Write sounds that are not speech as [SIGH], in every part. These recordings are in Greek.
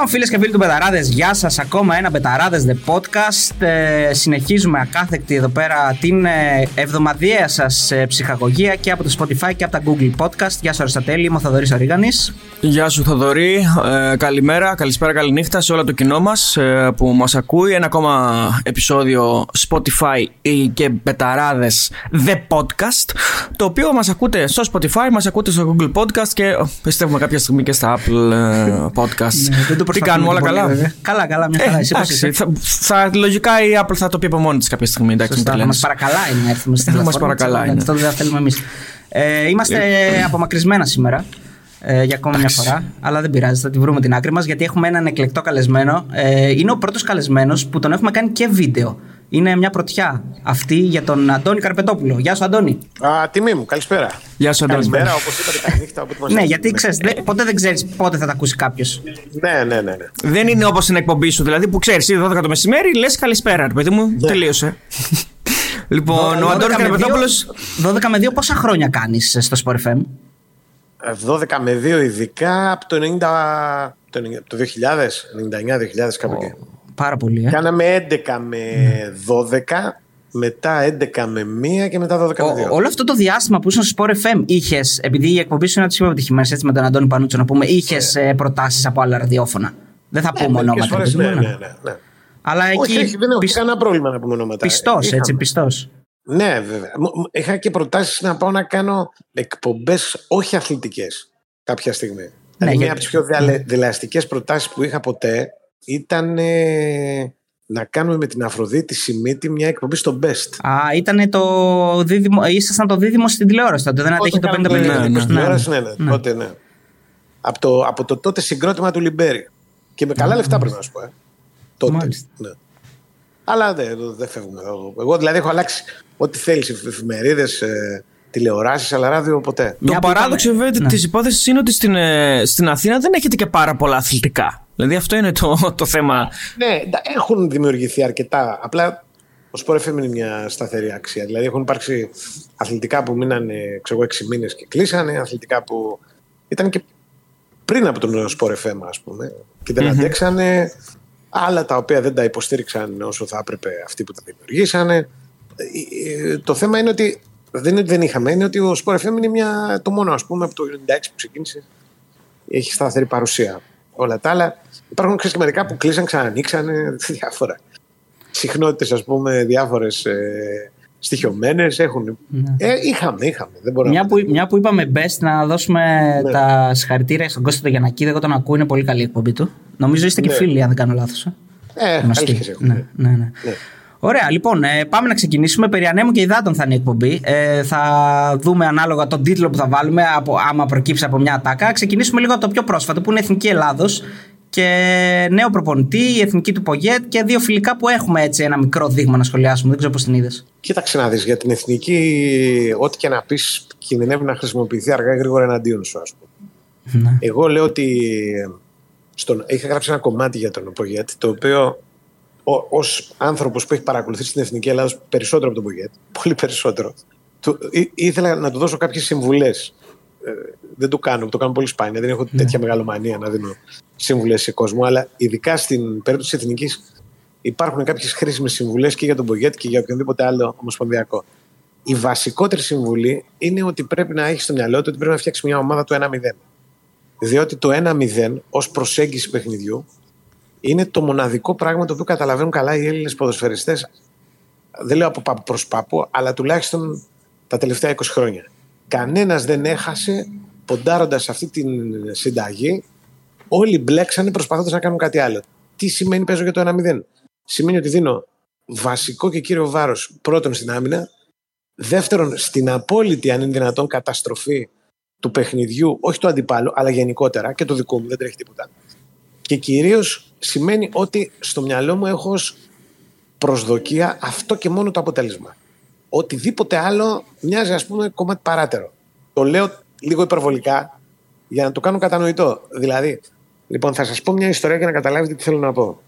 Λοιπόν, φίλες και φίλοι του Betarades, γεια σας. Ακόμα ένα Πεταράδες The Podcast. Ε, συνεχίζουμε ακάθεκτοι εδώ πέρα την ε, εβδομαδιαία σας ε, ψυχαγωγία και από το Spotify και από τα Google Podcast. Γεια σας, Αριστοτέλη. Είμαι ο Θοδωρής Ορίγανη. Γεια σου, Θοδωρή. Ε, καλημέρα, καλησπέρα, καληνύχτα σε όλο το κοινό μας ε, που μας ακούει. Ένα ακόμα επεισόδιο Spotify και Betarades The Podcast. Το οποίο μας ακούτε στο Spotify, μας ακούτε στο Google Podcast και πιστεύουμε κάποια στιγμή και στα Apple ε, Podcast. Ναι, δεν το Τι κάνουμε, όλα πολύ, καλά. βέβαια. Καλά, καλά, μια Ε, χαρά. Εσύ πώς εντάξει, είσαι; θα, θα, λογικά η Apple θα το πει από μόνη της κάποια στιγμή. Εντάξει, Σωστά, μην θα τα μας λένε. παρακαλάει να έρθουμε στην Θα μας πλατφόρμα, παρακαλάει, έτσι, ναι. Αυτό δεν θα θέλουμε εμείς. Ε, είμαστε απομακρυσμένα σήμερα. Ε, για ακόμα μια φορά. Αλλά δεν πειράζει, θα τη βρούμε την άκρη μας γιατί έχουμε έναν εκλεκτό καλεσμένο. Ε, είναι ο πρώτος καλεσμένος που τον έχουμε κάνει και βίντεο. Είναι μια πρωτιά αυτή για τον Αντώνη Καρπετόπουλο. Γεια σου, Αντώνη. Α, τιμή μου, καλησπέρα. Γεια σου, Αντώνη. Καλησπέρα, όπως είπατε, καληνύχτα. όποτε μας Ναι, ακούτε. γιατί ξέρεις, ποτέ δεν ξέρεις πότε θα τα ακούσει κάποιος. Ναι, ναι, ναι. ναι. Δεν είναι όπως στην εκπομπή σου, δηλαδή που ξέρεις, 12 το μεσημέρι λες καλησπέρα, ρε παιδί μου. Τελείωσε. [LAUGHS] λοιπόν, ο Αντώνης Καρπετόπουλο. 12 με 2, πόσα χρόνια κάνεις στο Sport FM. Ε, 12 με 2 ειδικά από το 90. Το 90 το 2000, 99-2000 κάπου εκεί. Πάρα πολύ, ε. Κάναμε 11 με 12, μετά 11 με 1 και μετά 12 με 2. Ο- όλο αυτό το διάστημα που ήσουν στο Sport FM, είχες, επειδή η εκπομπή σου είναι από τις πιο επιτυχημένες, έτσι με τον Αντώνη Πανούτσο να πούμε, είχες Ναι. προτάσεις από άλλα ραδιόφωνα; Δεν θα πούμε Μερικές ονόματα. φορές, παιδί μου, ναι, ναι. ναι, ναι, ναι. Αλλά εκεί. Όχι, όχι, δεν έχω πισ- κανένα πρόβλημα να πούμε ονόματα. πιστός, Είχαμε. έτσι, πιστός. Ναι, βέβαια. Μου- μου- Είχα και προτάσεις να πάω να κάνω εκπομπές όχι αθλητικές κάποια στιγμή. δηλαδή, μια γιατί- από τις πιο δελεαστικέ προτάσεις που είχα ποτέ ήταν ε, να κάνουμε με την Αφροδίτη Σιμίτη μια εκπομπή στο Best. Α, ήταν το δίδυμο, ε, ήσασταν το δίδυμο στην τηλεόραση τότε, δεν αντέχει το 50-50. Ναι, ναι, ναι, ναι. ναι, ναι, ναι, τότε ναι. Από το, από το τότε συγκρότημα του Λιμπέρι. Και με καλά λεφτά πρέπει να σου πω. Ε. Τότε. Μάλιστα. Ναι. Αλλά δεν δεν φεύγουμε εδώ. Εγώ δηλαδή έχω αλλάξει ό,τι θέλεις. Εφημερίδες, ε, τηλεοράσεις, αλλά ράδιο ποτέ. Το Μια που παράδοξο είπαμε- βέβαια Ναι. της υπόθεσης είναι ότι στην, ε, στην Αθήνα δεν έχετε και πάρα πολλά αθλητικά. Δηλαδή αυτό είναι το, το θέμα. Ναι, εντά- έχουν δημιουργηθεί αρκετά. Απλά ο Sport FM είναι μια σταθερή αξία. Δηλαδή έχουν υπάρξει αθλητικά που μείνανε ξέρω, εγώ, 6 μήνες και κλείσανε, αθλητικά που ήταν και πριν από τον Sport FM, ας πούμε, και δεν αντέξανε. Άλλα τα οποία δεν τα υποστήριξαν όσο θα έπρεπε αυτοί που τα δημιουργήσανε. Ε, ε, Το θέμα είναι ότι δεν είναι ότι δεν είχαμε, είναι ότι ο Sport FM είναι μια, το μόνο ας πούμε από το 96 που ξεκίνησε έχει σταθερή παρουσία. Όλα τα άλλα υπάρχουν ξέρεις, και μερικά που κλείσαν, ξανανοίξανε, [LAUGHS] διάφορα. Συχνότητες, ας πούμε, διάφορες ε, στοιχειωμένες έχουν. Ε, είχαμε, είχαμε. Δεν μπορώ Μια να που, μια που είπαμε best, να δώσουμε Ναι. τα συγχαρητήρια στον Κώστα το Γιανακίδη. Εγώ τον ακούω, είναι πολύ καλή η εκπομπή του. Νομίζω είστε και Ναι. φίλοι, αν δεν κάνω λάθος. Ε, Γνωστή. καλή σχέση έχουμε. Ναι, ναι, ναι. Ναι. Ωραία, λοιπόν, ε, πάμε να ξεκινήσουμε. Περί ανέμου και υδάτων θα είναι η εκπομπή. Ε, θα δούμε ανάλογα τον τίτλο που θα βάλουμε, από, άμα προκύψει από μια ατάκα. Ξεκινήσουμε λίγο από το πιο πρόσφατο, που είναι η Εθνική Ελλάδος. Και νέο προπονητή, η εθνική του Πογέτ και δύο φιλικά που έχουμε έτσι ένα μικρό δείγμα να σχολιάσουμε. Δεν ξέρω πώς την είδες. Κοίταξε να δεις για την εθνική, ό,τι και να πεις, κινδυνεύει να χρησιμοποιηθεί αργά ή γρήγορα εναντίον σου, ας πούμε. Ναι. Εγώ λέω ότι στον, είχα γράψει ένα κομμάτι για τον Πογέτ, το οποίο ως άνθρωπος που έχει παρακολουθήσει την Εθνική Ελλάδα περισσότερο από τον Πογέτ, πολύ περισσότερο, του, ή- ήθελα να του δώσω κάποιες συμβουλές. Ε, δεν το κάνω, το κάνω πολύ σπάνια. Δεν έχω τέτοια μεγαλομανία να δίνω συμβουλές σε κόσμο. Αλλά ειδικά στην περίπτωση της Εθνικής υπάρχουν κάποιες χρήσιμες συμβουλές και για τον Πογέτ και για οποιονδήποτε άλλο ομοσπονδιακό. Η βασικότερη συμβουλή είναι ότι πρέπει να έχεις στο μυαλό του ότι πρέπει να φτιάξεις μια ομάδα του 1-0. Διότι το 1-0 ως προσέγγιση παιχνιδιού είναι το μοναδικό πράγμα το οποίο καταλαβαίνουν καλά οι Έλληνες ποδοσφαιριστές δεν λέω από πάπου προς πάπου, αλλά τουλάχιστον τα τελευταία 20 χρόνια. Κανένας δεν έχασε ποντάροντας αυτή την συνταγή. Όλοι μπλέξανε προσπαθώντας να κάνουν κάτι άλλο. Τι σημαίνει παίζω για το 1-0. Σημαίνει ότι δίνω βασικό και κύριο βάρος πρώτον στην άμυνα, δεύτερον στην απόλυτη αν είναι δυνατόν καταστροφή του παιχνιδιού, όχι του αντιπάλου, αλλά γενικότερα και το δικό μου, δεν τρέχει τίποτα. Και κυρίως σημαίνει ότι στο μυαλό μου έχω ως προσδοκία αυτό και μόνο το αποτέλεσμα. Οτιδήποτε άλλο μοιάζει ας πούμε κομμάτι παράτερο. Το λέω λίγο υπερβολικά για να το κάνω κατανοητό. Δηλαδή, λοιπόν, θα σας πω μια ιστορία για να καταλάβετε τι θέλω να πω.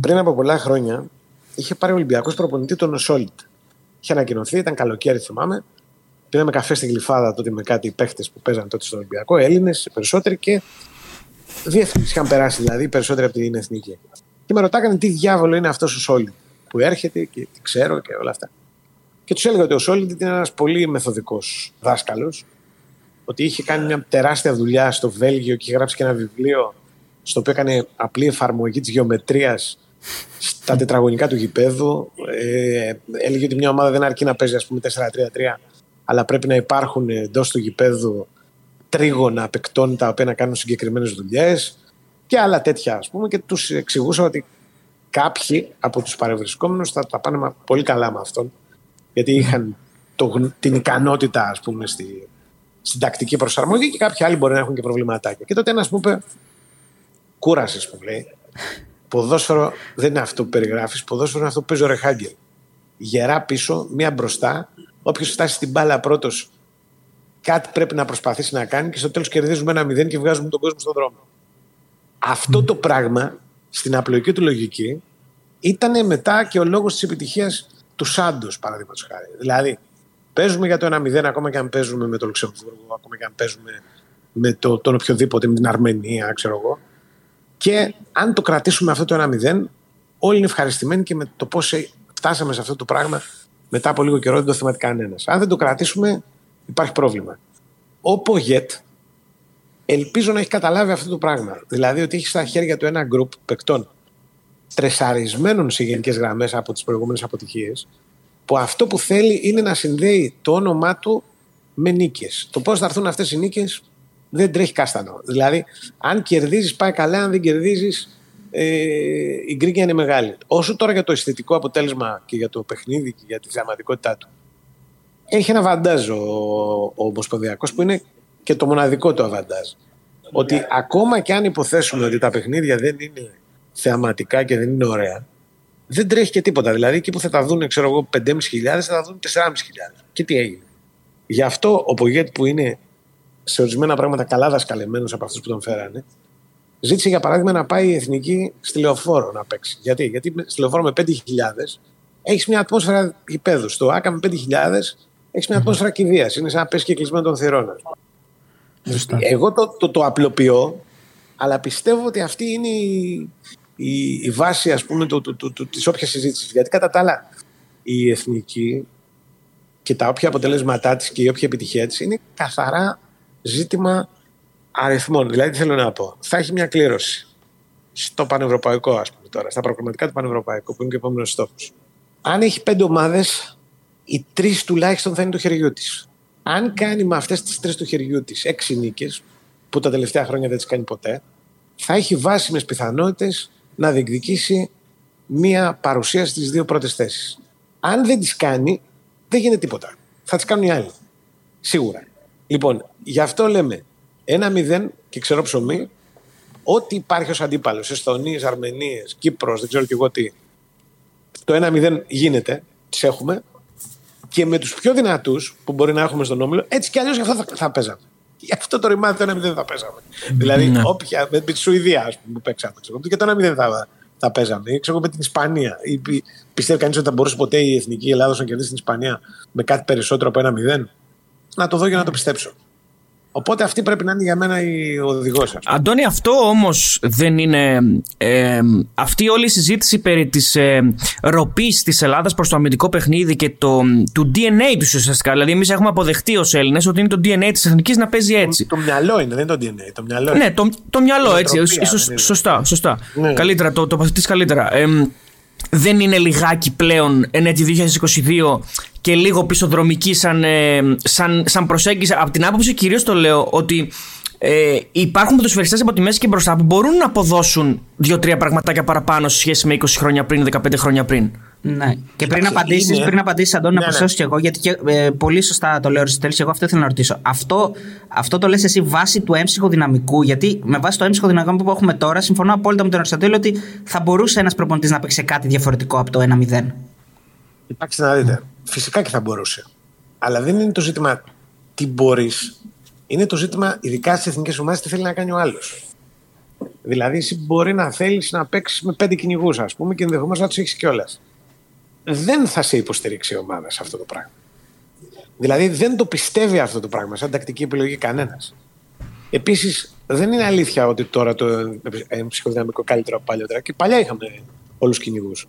Πριν από πολλά χρόνια είχε πάρει ο Ολυμπιακός προπονητή τον Σόλτ. Είχε ανακοινωθεί, ήταν καλοκαίρι θυμάμαι. Πήραμε καφέ στην Γλυφάδα τότε με κάτι παίχτες που παίζαν τότε στον Ολυμπιακό, Έλληνες περισσότεροι και διεθνεί είχαν περάσει δηλαδή περισσότεροι από την εθνική. Και με ρωτάγανε τι διάβολο είναι αυτός ο Σόλιντ που έρχεται και τι ξέρω και όλα αυτά. Και τους έλεγα ότι ο Σόλιντ ήταν ένας πολύ μεθοδικός δάσκαλος, ότι είχε κάνει μια τεράστια δουλειά στο Βέλγιο και είχε γράψει και ένα βιβλίο στο οποίο έκανε απλή εφαρμογή της γεωμετρίας στα τετραγωνικά του γηπέδου. Ε, έλεγε ότι μια ομάδα δεν αρκεί να παίζει, ας πούμε, 4-3-3, αλλά πρέπει να υπάρχουν εντός του γηπέδου τρίγωνα παικτών τα οποία να κάνουν συγκεκριμένες δουλειές και άλλα τέτοια, ας πούμε, και τους εξηγούσα ότι κάποιοι από τους παρευρισκόμενους θα τα πάνε πολύ καλά με αυτόν, γιατί είχαν το, την ικανότητα, ας πούμε, στη, στην τακτική προσαρμογή και κάποιοι άλλοι μπορεί να έχουν και προβληματάκια. Και τότε ένας μου είπε, κούρασες, που λέει. Ποδόσφαιρο δεν είναι αυτό που περιγράφεις. Ποδόσφαιρο είναι αυτό που παίζει ο Ρεχάγκελ. Γερά πίσω, μία μπροστά. Όποιος φτάσει στην μπάλα πρώτος, κάτι πρέπει να προσπαθήσει να κάνει και στο τέλος κερδίζουμε ένα μηδέν και βγάζουμε τον κόσμο στον δρόμο. Αυτό το πράγμα στην απλοϊκή του λογική ήταν μετά και ο λόγος της επιτυχίας του Σάντος, παραδείγματος χάρη. Δηλαδή, παίζουμε για το 1-0 ακόμα και αν παίζουμε με το Λουξεμβούργο, ακόμα και αν παίζουμε με το, τον οποιοδήποτε, με την Αρμενία, ξέρω εγώ. Και αν το κρατήσουμε αυτό το 1-0, όλοι είναι ευχαριστημένοι και με το πώς φτάσαμε σε αυτό το πράγμα μετά από λίγο καιρό δεν το θυμάται κανένας. Αν δεν το κρατήσουμε, υπάρχει πρόβλημα. Ο Πογέτ ελπίζω να έχει καταλάβει αυτό το πράγμα. Δηλαδή ότι έχει στα χέρια του ένα γκρουπ παικτών τρεσαρισμένων σε γενικές γραμμές από τις προηγούμενες αποτυχίες, που αυτό που θέλει είναι να συνδέει το όνομά του με νίκες. Το πώς θα έρθουν αυτές οι νίκες δεν τρέχει κάστανο. Δηλαδή, αν κερδίζεις, πάει καλά. Αν δεν κερδίζεις, ε, η γκρίνια είναι μεγάλη. Όσο τώρα για το αισθητικό αποτέλεσμα και για το παιχνίδι και για τη θεαματικότητά του, έχει ένα βαντάζ ο, ο Ομοσπονδιακός που είναι και το μοναδικό του αβαντάζ. Ότι ακόμα και αν υποθέσουμε ότι τα παιχνίδια δεν είναι θεαματικά και δεν είναι ωραία, δεν τρέχει και τίποτα. Δηλαδή εκεί που θα τα δουν, ξέρω εγώ, 5.500 θα τα δουν 4.500. Και τι έγινε. Γι' αυτό ο Πογέτ που είναι σε ορισμένα πράγματα καλά δασκαλεμένος από αυτούς που τον φέρανε, ζήτησε για παράδειγμα να πάει η εθνική στη λεωφόρο να παίξει. Γιατί, Γιατί στη λεωφόρο με 5.000 έχεις μια ατμόσφαιρα γηπέδου. Στο ΑΚΑ με 5.000 έχεις μια ατμόσφαιρα κηδείας. Είναι σαν να πέσει και κλεισμένο των θηρών. Εγώ το, το, το απλοποιώ, αλλά πιστεύω ότι αυτή είναι η, η, η βάση ας πούμε το, το, το, το, της όποιας συζήτησης. Γιατί κατά τα άλλα η εθνική και τα όποια αποτελέσματά της και η όποια επιτυχία της είναι καθαρά ζήτημα αριθμών. Δηλαδή, τι θέλω να πω. Θα έχει μια κλήρωση στο πανευρωπαϊκό, ας πούμε τώρα, στα προγραμματικά του πανευρωπαϊκού, που είναι και ο επόμενος στόχος. Αν έχει πέντε ομάδες, οι τρεις τουλάχιστον θα είναι το χεριού της. Αν κάνει με αυτές τις τρεις του χεριού της έξι νίκες, που τα τελευταία χρόνια δεν τις κάνει ποτέ, θα έχει βάσιμες πιθανότητες να διεκδικήσει μία παρουσία στι δύο πρώτες θέσεις. Αν δεν τις κάνει, δεν γίνεται τίποτα. Θα τις κάνουν οι άλλοι. Σίγουρα. Λοιπόν, γι' αυτό λέμε ένα μηδέν και ξέρω ψωμί, ό,τι υπάρχει ως αντίπαλος, Εστονίες, Αρμενίες, Κύπρος, δεν ξέρω κι εγώ τι. Το ένα μηδέν γίνεται, τις έχουμε. Και με τους πιο δυνατούς που μπορεί να έχουμε στον όμιλο, έτσι κι αλλιώς γι' αυτό θα, θα παίζαμε. Γι' αυτό το ρημάδι το ένα μηδέν θα παίζαμε. Δηλαδή, ναι. όποια, με, τη Σουηδία, ας πούμε, που παίξαμε. Ξέρω, και το ένα μηδέν θα, θα παίζαμε. Ξέρω με την Ισπανία. Ή, πιστεύει κανείς ότι θα μπορούσε ποτέ η εθνική Ελλάδα να κερδίσει την Ισπανία με κάτι περισσότερο από ένα μηδέν; Να το δω για να το πιστέψω. Οπότε αυτή πρέπει να είναι για μένα η οδηγός σας. Αντώνη, αυτό όμως δεν είναι. Ε, αυτή όλη η συζήτηση περί της ε, ροπής της Ελλάδας προς το αμυντικό παιχνίδι και το, του DNA τους ουσιαστικά. Δηλαδή, εμείς έχουμε αποδεχτεί ως Έλληνες ότι είναι το DNA της εθνικής να παίζει έτσι. Το, το, μυαλό είναι, δεν είναι το DNA. Το μυαλό ναι, το, το μυαλό έτσι. Ίσως, σωστά, σωστά. Ναι. Καλύτερα, το τοποθετεί καλύτερα. Ε, δεν είναι λιγάκι πλέον εν έτη 2022 και λίγο πισωδρομική σαν, ε, σαν, σαν προσέγγιση. Από την άποψη κυρίως το λέω ότι ε, υπάρχουν ποδοσφαιριστέ από τη μέση και μπροστά που μπορούν να αποδώσουν δύο-τρία πραγματάκια παραπάνω σε σχέση με 20 χρόνια πριν, 15 χρόνια πριν. Ναι. Και πριν απαντήσεις, είναι... πριν απαντήσεις, Αντώνη, ναι, να προσθέσω ναι. κι εγώ, γιατί και, ε, πολύ σωστά το λέω Αριστοτέλη, εγώ αυτό ήθελα να ρωτήσω. Αυτό, αυτό το λες εσύ βάσει του έμψυχου δυναμικού, γιατί με βάση το έμψυχο δυναμικό που έχουμε τώρα, συμφωνώ απόλυτα με τον Αριστοτέλη ότι θα μπορούσε ένας προπονητής να παίξει κάτι διαφορετικό από το 1-0. Κοιτάξτε να δείτε. Φυσικά και θα μπορούσε. Αλλά δεν είναι το ζήτημα τι μπορείς. Είναι το ζήτημα, ειδικά στις εθνικές ομάδες, τι θέλει να κάνει ο άλλος. Δηλαδή, εσύ μπορεί να θέλεις να παίξεις με πέντε κυνηγούς, ας πούμε, και ενδεχομένως να τους έχεις κιόλας. Δεν θα σε υποστηρίξει η ομάδα σε αυτό το πράγμα. Δηλαδή, δεν το πιστεύει αυτό το πράγμα σαν τακτική επιλογή κανένας. Επίσης, δεν είναι αλήθεια ότι τώρα το ε, ψυχοδυναμικό καλύτερο από παλιότερα. Και παλιά είχαμε όλους του κυνηγούς.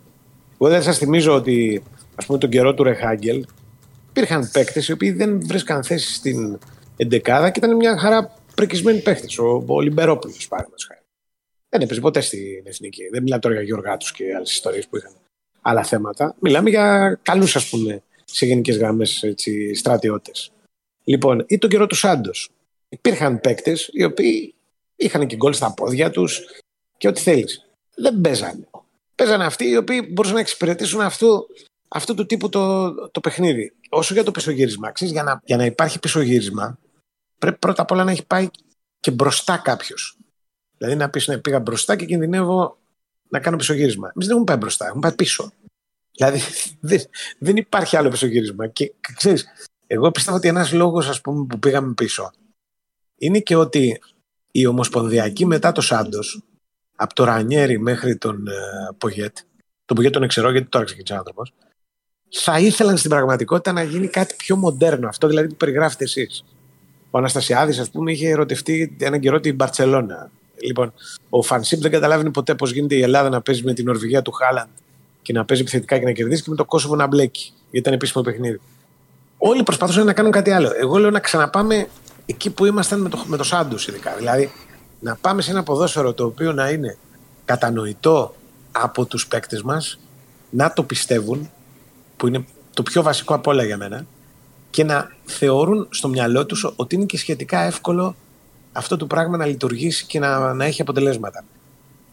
Εγώ δεν σας θυμίζω ότι, ας πούμε, τον καιρό του Ρεχάγκελ υπήρχαν παίκτες οι οποίοι δεν βρίσκαν θέση στην εντεκάδα και ήταν μια χαρά πρικισμένοι παίκτες. Ο, ο Λιμπερόπουλο, παραδείγματος χάρη. Δεν έπαιζε ποτέ στην εθνική. Δεν μιλάμε τώρα για Γιωργάτου και άλλες ιστορίες που είχαν άλλα θέματα. Μιλάμε για καλούς, ας πούμε, σε γενικές γραμμές στρατιώτες. Λοιπόν, ή τον καιρό τους Σάντος. Υπήρχαν παίκτες οι οποίοι είχαν και γκολ στα πόδια τους και ό,τι θέλεις. Δεν παίζανε. Παίζανε αυτοί οι οποίοι μπορούσαν να εξυπηρετήσουν αυτού, αυτού του τύπου το, το παιχνίδι. Όσο για το πισωγύρισμα, ξέρεις, για, να, για να υπάρχει πισωγύρισμα, πρέπει πρώτα απ' όλα να έχει πάει και μπροστά κάποιος. Δηλαδή να πεις να πήγα μπροστά και κινδυνεύω να κάνω πισωγύρισμα. Εμείς δεν έχουμε πάει μπροστά, έχουμε πάει πίσω. Δηλαδή [LAUGHS] δεν, δεν υπάρχει άλλο πισωγύρισμα. Και ξέρεις, εγώ πιστεύω ότι ένας λόγος που πήγαμε πίσω είναι και ότι η Ομοσπονδιακή μετά το Σάντος, από το Ρανιέρι μέχρι τον uh, Πογέτ, τον Πογέτ τον ξέρω γιατί τώρα ξεκίνησε άνθρωπος, θα ήθελαν στην πραγματικότητα να γίνει κάτι πιο μοντέρνο. Αυτό δηλαδή που περιγράφετε εσείς. Ο Αναστασιάδης, ας πούμε, είχε ερωτευτεί έναν καιρό την Μπαρσελόνα. Λοιπόν, ο Φανσίπ δεν καταλάβαινε ποτέ πώς γίνεται η Ελλάδα να παίζει με την Νορβηγία του Χάλαντ και να παίζει επιθετικά και να κερδίσει και με το Κόσοβο να μπλέκει. Γιατί ήταν επίσημο παιχνίδι. Όλοι προσπαθούσαν να κάνουν κάτι άλλο. Εγώ λέω να ξαναπάμε εκεί που ήμασταν με το, με το Σάντους, ειδικά. Δηλαδή, να πάμε σε ένα ποδόσφαιρο το οποίο να είναι κατανοητό από τους παίκτες μας, να το πιστεύουν, που είναι το πιο βασικό από όλα για μένα, και να θεωρούν στο μυαλό τους ότι είναι και σχετικά εύκολο αυτό το πράγμα να λειτουργήσει και να, να έχει αποτελέσματα.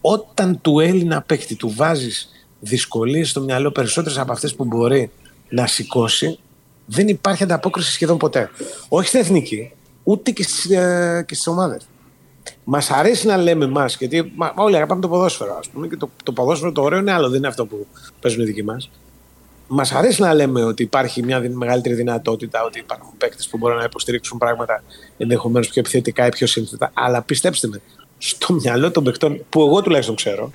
Όταν του Έλληνα παίκτη του βάζεις δυσκολίες στο μυαλό περισσότερες από αυτές που μπορεί να σηκώσει, δεν υπάρχει ανταπόκριση σχεδόν ποτέ. Όχι στην εθνική, ούτε και στις ε, ομάδες. Μας αρέσει να λέμε εμάς, γιατί μα, όλοι αγαπάμε το ποδόσφαιρο, ας πούμε, και το, το ποδόσφαιρο το ωραίο είναι άλλο, δεν είναι αυτό που παίζουν οι δικοί μας. Μας αρέσει να λέμε ότι υπάρχει μια μεγαλύτερη δυνατότητα, ότι υπάρχουν παίκτες που μπορούν να υποστηρίξουν πράγματα ενδεχομένως πιο επιθετικά ή πιο σύνθετα. Αλλά πιστέψτε με, στο μυαλό των παικτών, που εγώ τουλάχιστον ξέρω,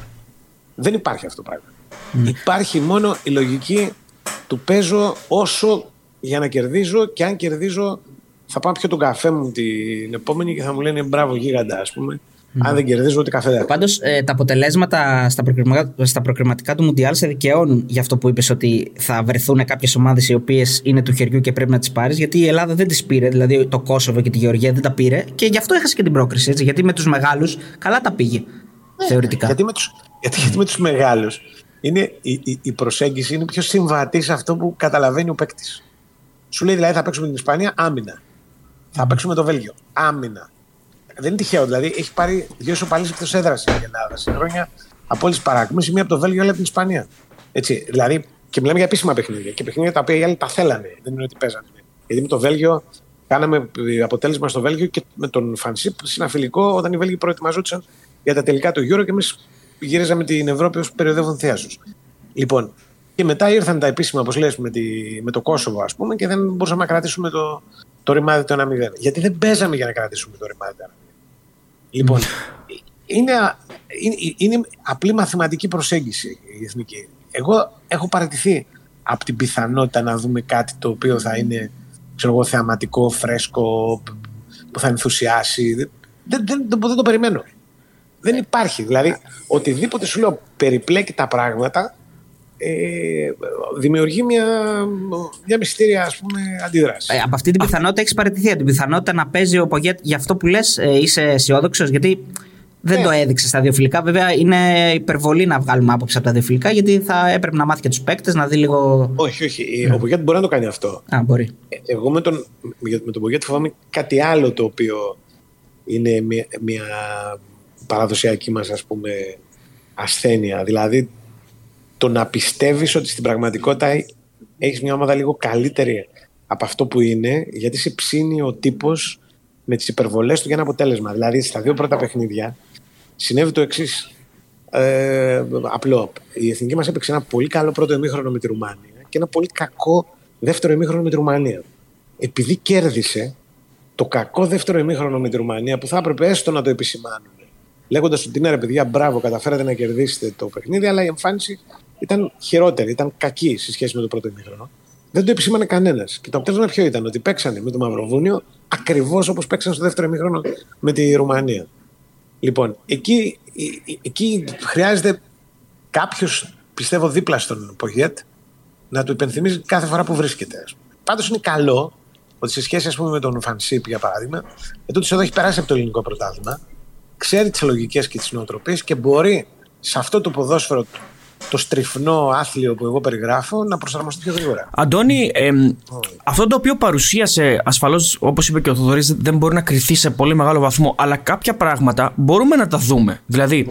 δεν υπάρχει αυτό το πράγμα. Mm. Υπάρχει μόνο η λογική του παίζω όσο για να κερδίζω και αν κερδίζω θα πάω πιο τον καφέ μου την επόμενη και θα μου λένε μπράβο γίγαντα, ας πούμε. Αν δεν κερδίζω, ούτε καφέ δεν Πάντως, ε, τα αποτελέσματα στα, προκριματικά, στα προκριματικά του Μουντιάλ σε δικαιώνουν για αυτό που είπες ότι θα βρεθούν κάποιες ομάδες οι οποίες είναι του χεριού και πρέπει να τις πάρεις. Γιατί η Ελλάδα δεν τις πήρε, δηλαδή το Κόσοβο και τη Γεωργία δεν τα πήρε και γι' αυτό έχασε και την πρόκριση. Έτσι, γιατί με τους μεγάλους καλά τα πήγε. Ναι, θεωρητικά. Γιατί με του γιατί, γιατί με τους μεγάλους είναι, η, η, η προσέγγιση είναι πιο συμβατή σε αυτό που καταλαβαίνει ο παίκτης. Σου λέει δηλαδή θα παίξουμε την Ισπανία άμυνα. Θα παίξουμε το Βέλγιο. Άμυνα. Δεν είναι τυχαίο. Δηλαδή έχει πάρει δύο ισοπαλίε εκτός έδρας η Ελλάδα σε χρόνια από όλες τις παράκμες. Μία από το Βέλγιο, άλλη από την Ισπανία. Έτσι, δηλαδή, και μιλάμε για επίσημα παιχνίδια. Και παιχνίδια τα οποία οι άλλοι τα θέλανε. Δεν είναι ότι παίζανε. Γιατί με το Βέλγιο κάναμε αποτέλεσμα στο Βέλγιο και με τον Φανσίπ συναφιλικό όταν οι Βέλγοι προετοιμαζόντουσαν για τα τελικά του Euro και εμείς γύριζαμε την Ευρώπη ως περιοδεύον θέασο. Λοιπόν, και μετά ήρθαν τα επίσημα, όπως λες, με, με το Κόσοβο, ας πούμε, και δεν μπορούσαμε να κρατήσουμε το, το ρημάδι το 1-0. Γιατί δεν παίζαμε για να κρατήσουμε το ρημάδι το 1-0. Λοιπόν, είναι, είναι, είναι απλή μαθηματική προσέγγιση η εθνική. Εγώ έχω παρατηθεί από την πιθανότητα να δούμε κάτι το οποίο θα είναι ξέρω εγώ, θεαματικό, φρέσκο, που θα ενθουσιάσει. Δεν, δεν, δεν, δεν το περιμένω. Δεν υπάρχει. Δηλαδή, οτιδήποτε σου λέω περιπλέκει τα πράγματα ε, δημιουργεί μια, μια μυστήρια ας πούμε, αντίδραση. Ε, από αυτή την πιθανότητα έχεις παραιτηθεί. Από την πιθανότητα να παίζει ο Πογέτ για αυτό που λες, ε, είσαι αισιόδοξος, γιατί δεν ναι. το έδειξες στα δύο φιλικά. Βέβαια, είναι υπερβολή να βγάλουμε άποψη από τα δύο φιλικά, γιατί θα έπρεπε να μάθει και τους παίκτες να δει λίγο. Όχι, όχι. Ο Πογέτ μπορεί να το κάνει αυτό. Α, μπορεί. Ε, εγώ με τον, με τον Πογέτ φοβάμαι κάτι άλλο το οποίο είναι μια, μια παραδοσιακή μας ας πούμε ασθένεια. Δηλαδή το να πιστεύεις ότι στην πραγματικότητα έχεις μια ομάδα λίγο καλύτερη από αυτό που είναι, γιατί σε ψήνει ο τύπος με τις υπερβολές του για ένα αποτέλεσμα. Δηλαδή, στα δύο πρώτα παιχνίδια συνέβη το εξής. Ε, απλό. Η εθνική μας έπαιξε ένα πολύ καλό πρώτο ημίχρονο με τη Ρουμάνια και ένα πολύ κακό δεύτερο ημίχρονο με τη Ρουμανία. Επειδή κέρδισε το κακό δεύτερο ημίχρονο με τη Ρουμανία, που θα έπρεπε έστω να το επισημάνουν, λέγοντας ότι ναι, ρε παιδιά, μπράβο, καταφέρατε να κερδίσετε το παιχνίδι, αλλά η εμφάνιση ήταν χειρότερη, ήταν κακή σε σχέση με το πρώτο ημίχρονο. δεν το επισήμανε κανένας. Και το αποτέλεσμα ποιο ήταν, ότι παίξανε με το Μαυροβούνιο ακριβώς όπως παίξαν στο δεύτερο ημίχρονο με τη Ρουμανία. Λοιπόν, εκεί, εκεί χρειάζεται κάποιος, πιστεύω, δίπλα στον Πογέτ να του υπενθυμίζει κάθε φορά που βρίσκεται. Πάντως είναι καλό ότι σε σχέση ας πούμε, με τον Φανσίπ, για παράδειγμα, ετούτο εδώ έχει περάσει από το ελληνικό πρωτάθλημα, ξέρει τις λογικές και τις νοοτροπίες και μπορεί σε αυτό το ποδόσφαιρο το στριφνό άθλιο που εγώ περιγράφω να προσαρμοστεί πιο γρήγορα. Αντώνη, ε, αυτό το οποίο παρουσίασε ασφαλώς, όπως είπε και ο Θοδωρής, δεν μπορεί να κρυθεί σε πολύ μεγάλο βαθμό, αλλά κάποια πράγματα μπορούμε να τα δούμε. Δηλαδή,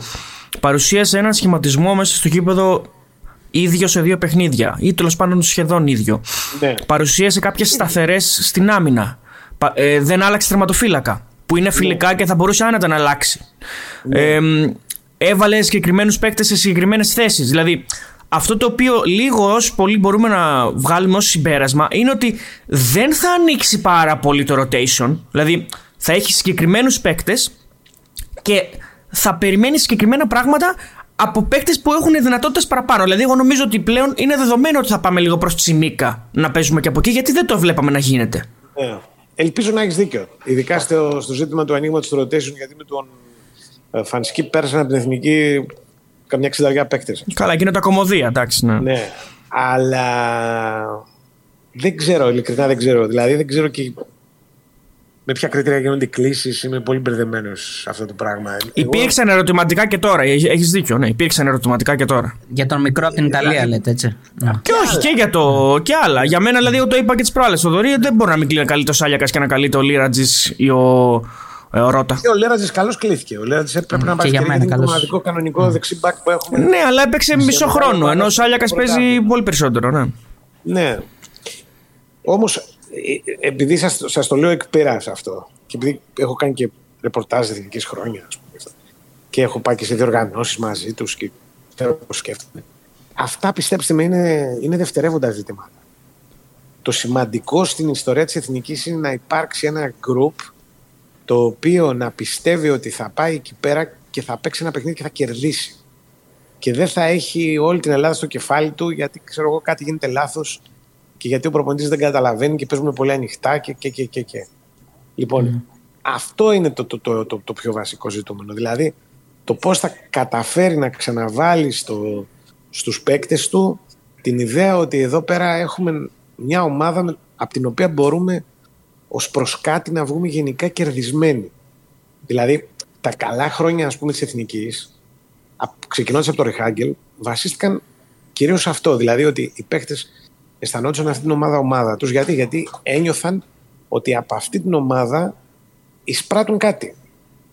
παρουσίασε έναν σχηματισμό μέσα στο κήπεδο ίδιο σε δύο παιχνίδια ή τέλος πάντων σχεδόν ίδιο. Ναι. Παρουσίασε κάποιες σταθερές στην άμυνα. Ε, δεν άλλαξε τερματοφύλακα. Που είναι φιλικά ναι. και θα μπορούσε άνετα να αλλάξει. Ναι. Ε, έβαλε συγκεκριμένους παίκτες σε συγκεκριμένες θέσεις. Δηλαδή, αυτό το οποίο λίγο ως πολύ μπορούμε να βγάλουμε ως συμπέρασμα είναι ότι δεν θα ανοίξει πάρα πολύ το rotation. Δηλαδή, θα έχει συγκεκριμένους παίκτες και θα περιμένει συγκεκριμένα πράγματα από παίκτες που έχουν δυνατότητες παραπάνω. Δηλαδή, εγώ νομίζω ότι πλέον είναι δεδομένο ότι θα πάμε λίγο προς Τσιμίκα να παίζουμε και από εκεί, γιατί δεν το βλέπαμε να γίνεται. Yeah. Ελπίζω να έχεις δίκιο. Ειδικά στο, στο ζήτημα του ανοίγματος του rotation, γιατί με τον ε, Φανσκή πέρασαν από την εθνική καμιά ξενταριά παίκτες. Καλά, και είναι τα κομμωδία, εντάξει. Ναι. ναι. Αλλά δεν ξέρω, ειλικρινά δεν ξέρω. Δηλαδή δεν ξέρω και με ποια κριτήρια γίνονται οι κλήσεις. Είμαι πολύ μπερδεμένος σε αυτό το πράγμα. Υπήρξαν Εγώ... ερωτηματικά και τώρα. Έχεις δίκιο, ναι. Υπήρξαν ερωτηματικά και τώρα. Για τον μικρό από την Ιταλία, λέτε έτσι. Ναι. Και όχι, και για το. και άλλα. Για μένα, δηλαδή, το είπα και τις προάλλες. Ο Δωρή δεν μπορεί να μην κλείνει καλή το Σάλιακα και να καλεί το Λίρατζης ή ο. Ε, ο Ρώτα. Και ο Λέρατζη καλώς κλείθηκε. Ο Λέρατζη έπρεπε να πάει και είναι το μοναδικό κανονικό mm. δεξιμπάκ που έχουμε. Ναι, αλλά έπαιξε μισό χρόνο. Ενώ ο Σάλιακας παίζει πολύ περισσότερο. Ναι. ναι. Όμως ε, επειδή σας, σας το λέω εκ πέρας αυτό και επειδή έχω κάνει και ρεπορτάζ εθνικής χρόνια ας πούμε, και έχω πάει και σε διοργανώσεις μαζί τους και ξέρω πώς σκέφτομαι αυτά πιστέψτε με είναι, είναι δευτερεύοντα ζητήματα το σημαντικό στην ιστορία της εθνικής είναι να υπάρξει ένα group το οποίο να πιστεύει ότι θα πάει εκεί πέρα και θα παίξει ένα παιχνίδι και θα κερδίσει και δεν θα έχει όλη την Ελλάδα στο κεφάλι του γιατί ξέρω εγώ κάτι γίνεται λάθος και γιατί ο προπονητής δεν καταλαβαίνει και παίζουμε πολύ ανοιχτά και. και, και, και, και. Λοιπόν, αυτό είναι το, το, το, το, το πιο βασικό ζητούμενο. Δηλαδή, το πώς θα καταφέρει να ξαναβάλει στο, στους παίκτες του την ιδέα ότι εδώ πέρα έχουμε μια ομάδα από την οποία μπορούμε ως προς κάτι να βγούμε γενικά κερδισμένοι. Δηλαδή, τα καλά χρόνια ας πούμε της εθνικής, ξεκινώντας από το Ρεχάγκελ, βασίστηκαν κυρίως σε αυτό. Δηλαδή ότι οι παίκτες αισθανόντουσαν αυτή την ομάδα ομάδα τους. Γιατί, γιατί ένιωθαν ότι από αυτή την ομάδα εισπράττουν κάτι.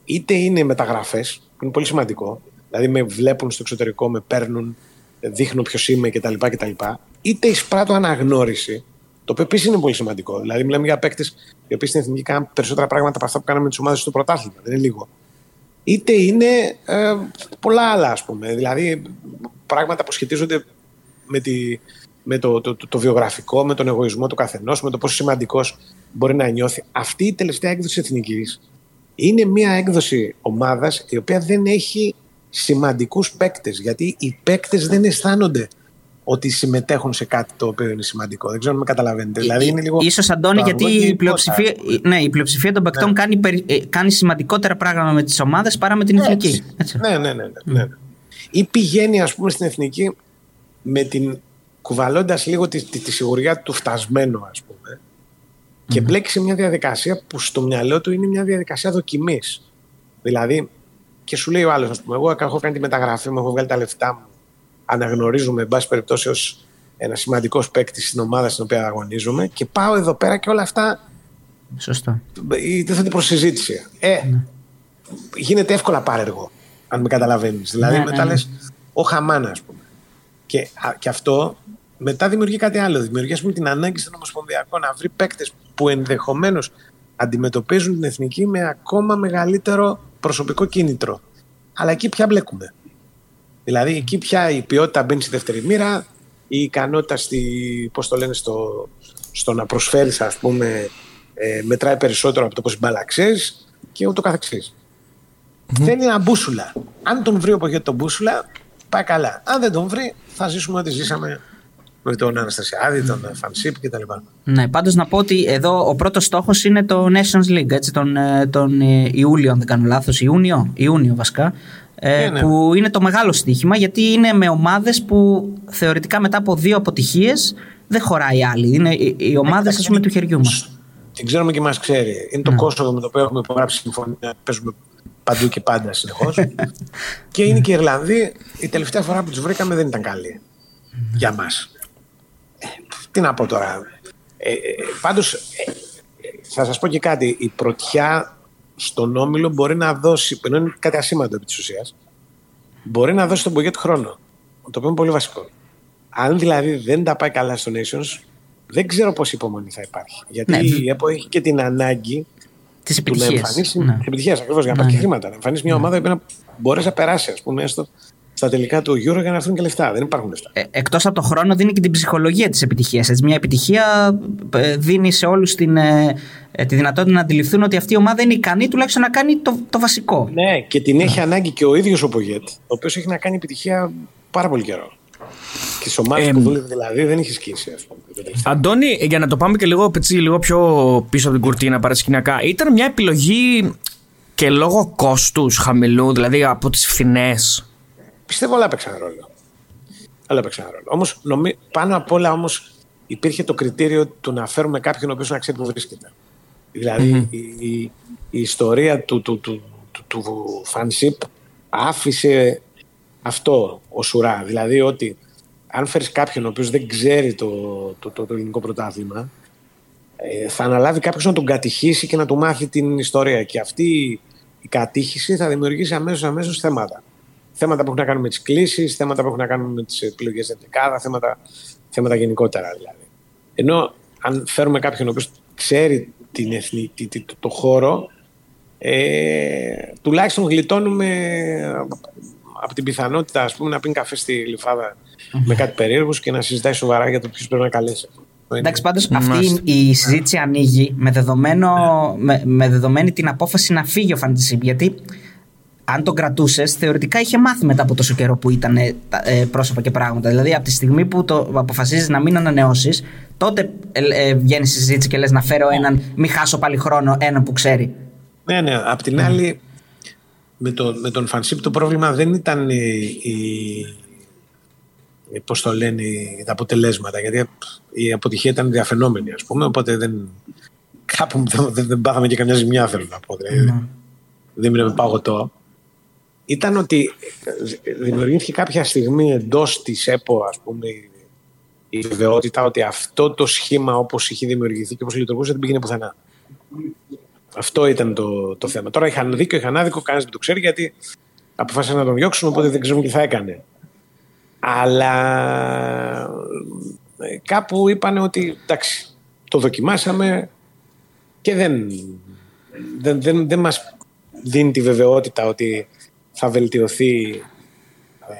Είτε είναι μεταγραφές, που είναι πολύ σημαντικό, δηλαδή με βλέπουν στο εξωτερικό, με παίρνουν, δείχνω ποιος είμαι κτλ. κτλ. Είτε εισπράττω αναγνώριση, το οποίο επίσης είναι πολύ σημαντικό. Δηλαδή, μιλάμε για παίκτες οι οποίοι στην εθνική κάνουν περισσότερα πράγματα από αυτά που κάναμε με τι ομάδες στο πρωτάθλημα. Δεν είναι λίγο. Είτε είναι ε, πολλά άλλα, ας πούμε. Δηλαδή, πράγματα που σχετίζονται με τη, με το, το, το, το, βιογραφικό, με τον εγωισμό του καθενός, με το πόσο σημαντικός μπορεί να νιώθει. Αυτή η τελευταία έκδοση εθνικής είναι μια έκδοση ομάδας η οποία δεν έχει σημαντικούς παίκτες. Γιατί οι παίκτες δεν αισθάνονται ότι συμμετέχουν σε κάτι το οποίο είναι σημαντικό. Δεν ξέρω αν με καταλαβαίνετε. Δηλαδή είναι λίγο. σω Αντώνη, γιατί η πλειοψηφία, ναι, η πλειοψηφία των παικτών ναι. κάνει, ε, κάνει σημαντικότερα πράγματα με τις ομάδες παρά με την εθνική. Έτσι. Ναι, ναι, ναι, ναι, ναι. Ή πηγαίνει, ας πούμε, στην εθνική με την κουβαλώντας λίγο τη, τη, τη, σιγουριά του φτασμένου, ας πούμε, και μπλέκεις σε μια διαδικασία που στο μυαλό του είναι μια διαδικασία δοκιμής. Δηλαδή, και σου λέει ο άλλος, ας πούμε, εγώ έχω κάνει τη μεταγραφή μου, έχω βγάλει τα λεφτά μου, αναγνωρίζουμε, εν πάση περιπτώσει, ως ένα σημαντικός παίκτης στην ομάδα στην οποία αγωνίζομαι και πάω εδώ πέρα και όλα αυτά. Σωστά. Τίθεται προ συζήτηση. Ε, ναι. γίνεται εύκολα πάρεργο, αν με καταλαβαίνεις. Δηλαδή, ναι, μετά ναι, ναι. λες, ο Χαμάνα, ας πούμε. Και, και αυτό μετά δημιουργεί κάτι άλλο. Δημιουργεί πούμε, την ανάγκη στον Ομοσπονδιακό να βρει παίκτες που ενδεχομένως αντιμετωπίζουν την εθνική με ακόμα μεγαλύτερο προσωπικό κίνητρο. Αλλά εκεί πια μπλέκουμε. Δηλαδή εκεί πια η ποιότητα μπαίνει στη δεύτερη μοίρα, η ικανότητα στη, πώς το λένε, στο, στο να προσφέρεις, ας πούμε, ε, μετράει περισσότερο από το πώς μπάλα και ούτω καθεξής. Mm-hmm. Θέλει ένα μπούσουλα. Αν τον βρει ο Πογέτο τον μπούσουλα, πάει καλά. Αν δεν τον βρει, θα ζήσουμε ό,τι ζήσαμε με τον Αναστασιάδη, τον Φανσίπ κτλ. Ναι, πάντως να πω ότι εδώ ο πρώτος στόχος είναι το Nations League, έτσι, τον, ε, τον ε, Ιούλιο, αν δεν κάνω λάθος, Ιούνιο, Ιούνιο βασικά, ε, Ναι, ναι. που είναι το μεγάλο στοίχημα, γιατί είναι με ομάδες που θεωρητικά μετά από δύο αποτυχίες δεν χωράει άλλη. Είναι οι, οι ομάδες, ας πούμε, του χεριού μας. Την ξέρουμε και μας ξέρει. Είναι το Ναι. Κόσοβο με το οποίο έχουμε υπογράψει συμφωνία. Παίζουμε παντού και πάντα συνεχώς. [LAUGHS] και είναι και η Ιρλανδοί. Η τελευταία φορά που τους βρήκαμε δεν ήταν καλή. Για μας. τι να πω τώρα. Ε, ε, Πάντως, θα σας πω και κάτι. Η πρωτιά στον όμιλο μπορεί να δώσει, ενώ είναι κάτι ασήμαντο επί της ουσίας, μπορεί να δώσει τον Μπογκέτ χρόνο. Το οποίο είναι πολύ βασικό. Αν δηλαδή δεν τα πάει καλά στο Nations, δεν ξέρω πόση υπομονή θα υπάρχει. Γιατί Ναι. η ΕΠΟ έχει και την ανάγκη Τις του να επιτυχίες. εμφανίσει. Ναι. Επιτυχίας ακριβώς για να Ναι, πάρει και ναι. χρήματα. Να εμφανίσει μια ομάδα που να μπορέσει να περάσει, ας πούμε, έστω στα τελικά του Euro για να έρθουν και λεφτά. Δεν υπάρχουν λεφτά. Ε, εκτός από το χρόνο δίνει και την ψυχολογία της επιτυχίας. Έτσι. Μια επιτυχία ε, δίνει σε όλους την, ε, ε, τη δυνατότητα να αντιληφθούν ότι αυτή η ομάδα είναι ικανή τουλάχιστον να κάνει το, το βασικό. Ναι, και την έχει ανάγκη και ο ίδιος ο Πογέτ, ο οποίος έχει να κάνει επιτυχία πάρα πολύ καιρό. Και στι ομάδες Ε, που δούλευε δηλαδή δεν έχει σκίσει, ας πούμε. το τελευταίο. Αντώνη, για να το πάμε και λίγο, έτσι, λίγο πιο πίσω από την κουρτίνα παρασκηνιακά, ήταν μια επιλογή και λόγω κόστους χαμηλού, δηλαδή από τις φθηνές. Πιστεύω όλα έπαιξαν ρόλο. Όλα έπαιξαν ρόλο. Όμως, πάνω απ' όλα όμως υπήρχε το κριτήριο του να φέρουμε κάποιον ο οποίος να ξέρει που βρίσκεται. Δηλαδή, η, η- η ιστορία του, του, του, του, του Φανσίπ άφησε αυτό ο Σουρά. Δηλαδή ότι αν φέρεις κάποιον ο οποίος δεν ξέρει το, το, το, το ελληνικό πρωτάθλημα, ε, θα αναλάβει κάποιος να τον κατηχήσει και να του μάθει την ιστορία. Και αυτή η κατήχηση θα δημιουργήσει αμέσως, αμέσως θέματα. Θέματα που έχουν να κάνουν με τις κλήσεις, θέματα που έχουν να κάνουν με τις επιλογές στην δεκάδα, θέματα, θέματα γενικότερα δηλαδή. Ενώ αν φέρουμε κάποιον ο οποίος ξέρει την εθνική, τη- τη- το, το χώρο, ε, τουλάχιστον γλιτώνουμε από- από την πιθανότητα ας πούμε, να πίνει καφέ στη λιφάδα με κάτι περίεργους και να συζητάει σοβαρά για το ποιος πρέπει να καλέσει. Εντάξει, πάντως Μάλιστα. αυτή η συζήτηση ανοίγει με, δεδομένο, με, με δεδομένη την απόφαση να φύγει ο Φαντισίπ. Γιατί αν τον κρατούσες, θεωρητικά είχε μάθει μετά από τόσο καιρό που ήταν ε, τα- ε, πρόσωπα και πράγματα. Δηλαδή, από τη στιγμή που το αποφασίζεις να μην ανανεώσεις, τότε ε, ε, βγαίνεις η συζήτηση και λες να φέρω έναν, μην χάσω πάλι χρόνο, έναν που ξέρει. Ναι, ναι. Απ' την άλλη, με, το, με τον Φανσίπ το πρόβλημα δεν ήταν η, η, η- πώς το λένε, οι- τα αποτελέσματα. Γιατί η αποτυχία ήταν διαφαινόμενη, ας πούμε. Οπότε δεν, κάπου δεν, δεν, δεν πάθαμε και καμιά ζημιά, θέλω να πω. Δηλαδή, δεν μείναμε παγωτό. Ήταν ότι δημιουργήθηκε κάποια στιγμή εντός της ΕΠΟ, ας πούμε, η- η βεβαιότητα ότι αυτό το σχήμα όπως είχε δημιουργηθεί και όπως λειτουργούσε δεν πήγαινε πουθενά. Αυτό ήταν το, το θέμα. Τώρα είχαν δίκιο, είχαν άδικο, κανένας δεν το ξέρει γιατί αποφάσισαν να τον διώξουν, οπότε δεν ξέρουμε τι θα έκανε. Αλλά ε, κάπου είπαν ότι εντάξει, το δοκιμάσαμε και δεν, δεν, δεν, δεν μας δίνει τη βεβαιότητα ότι θα βελτιωθεί ε,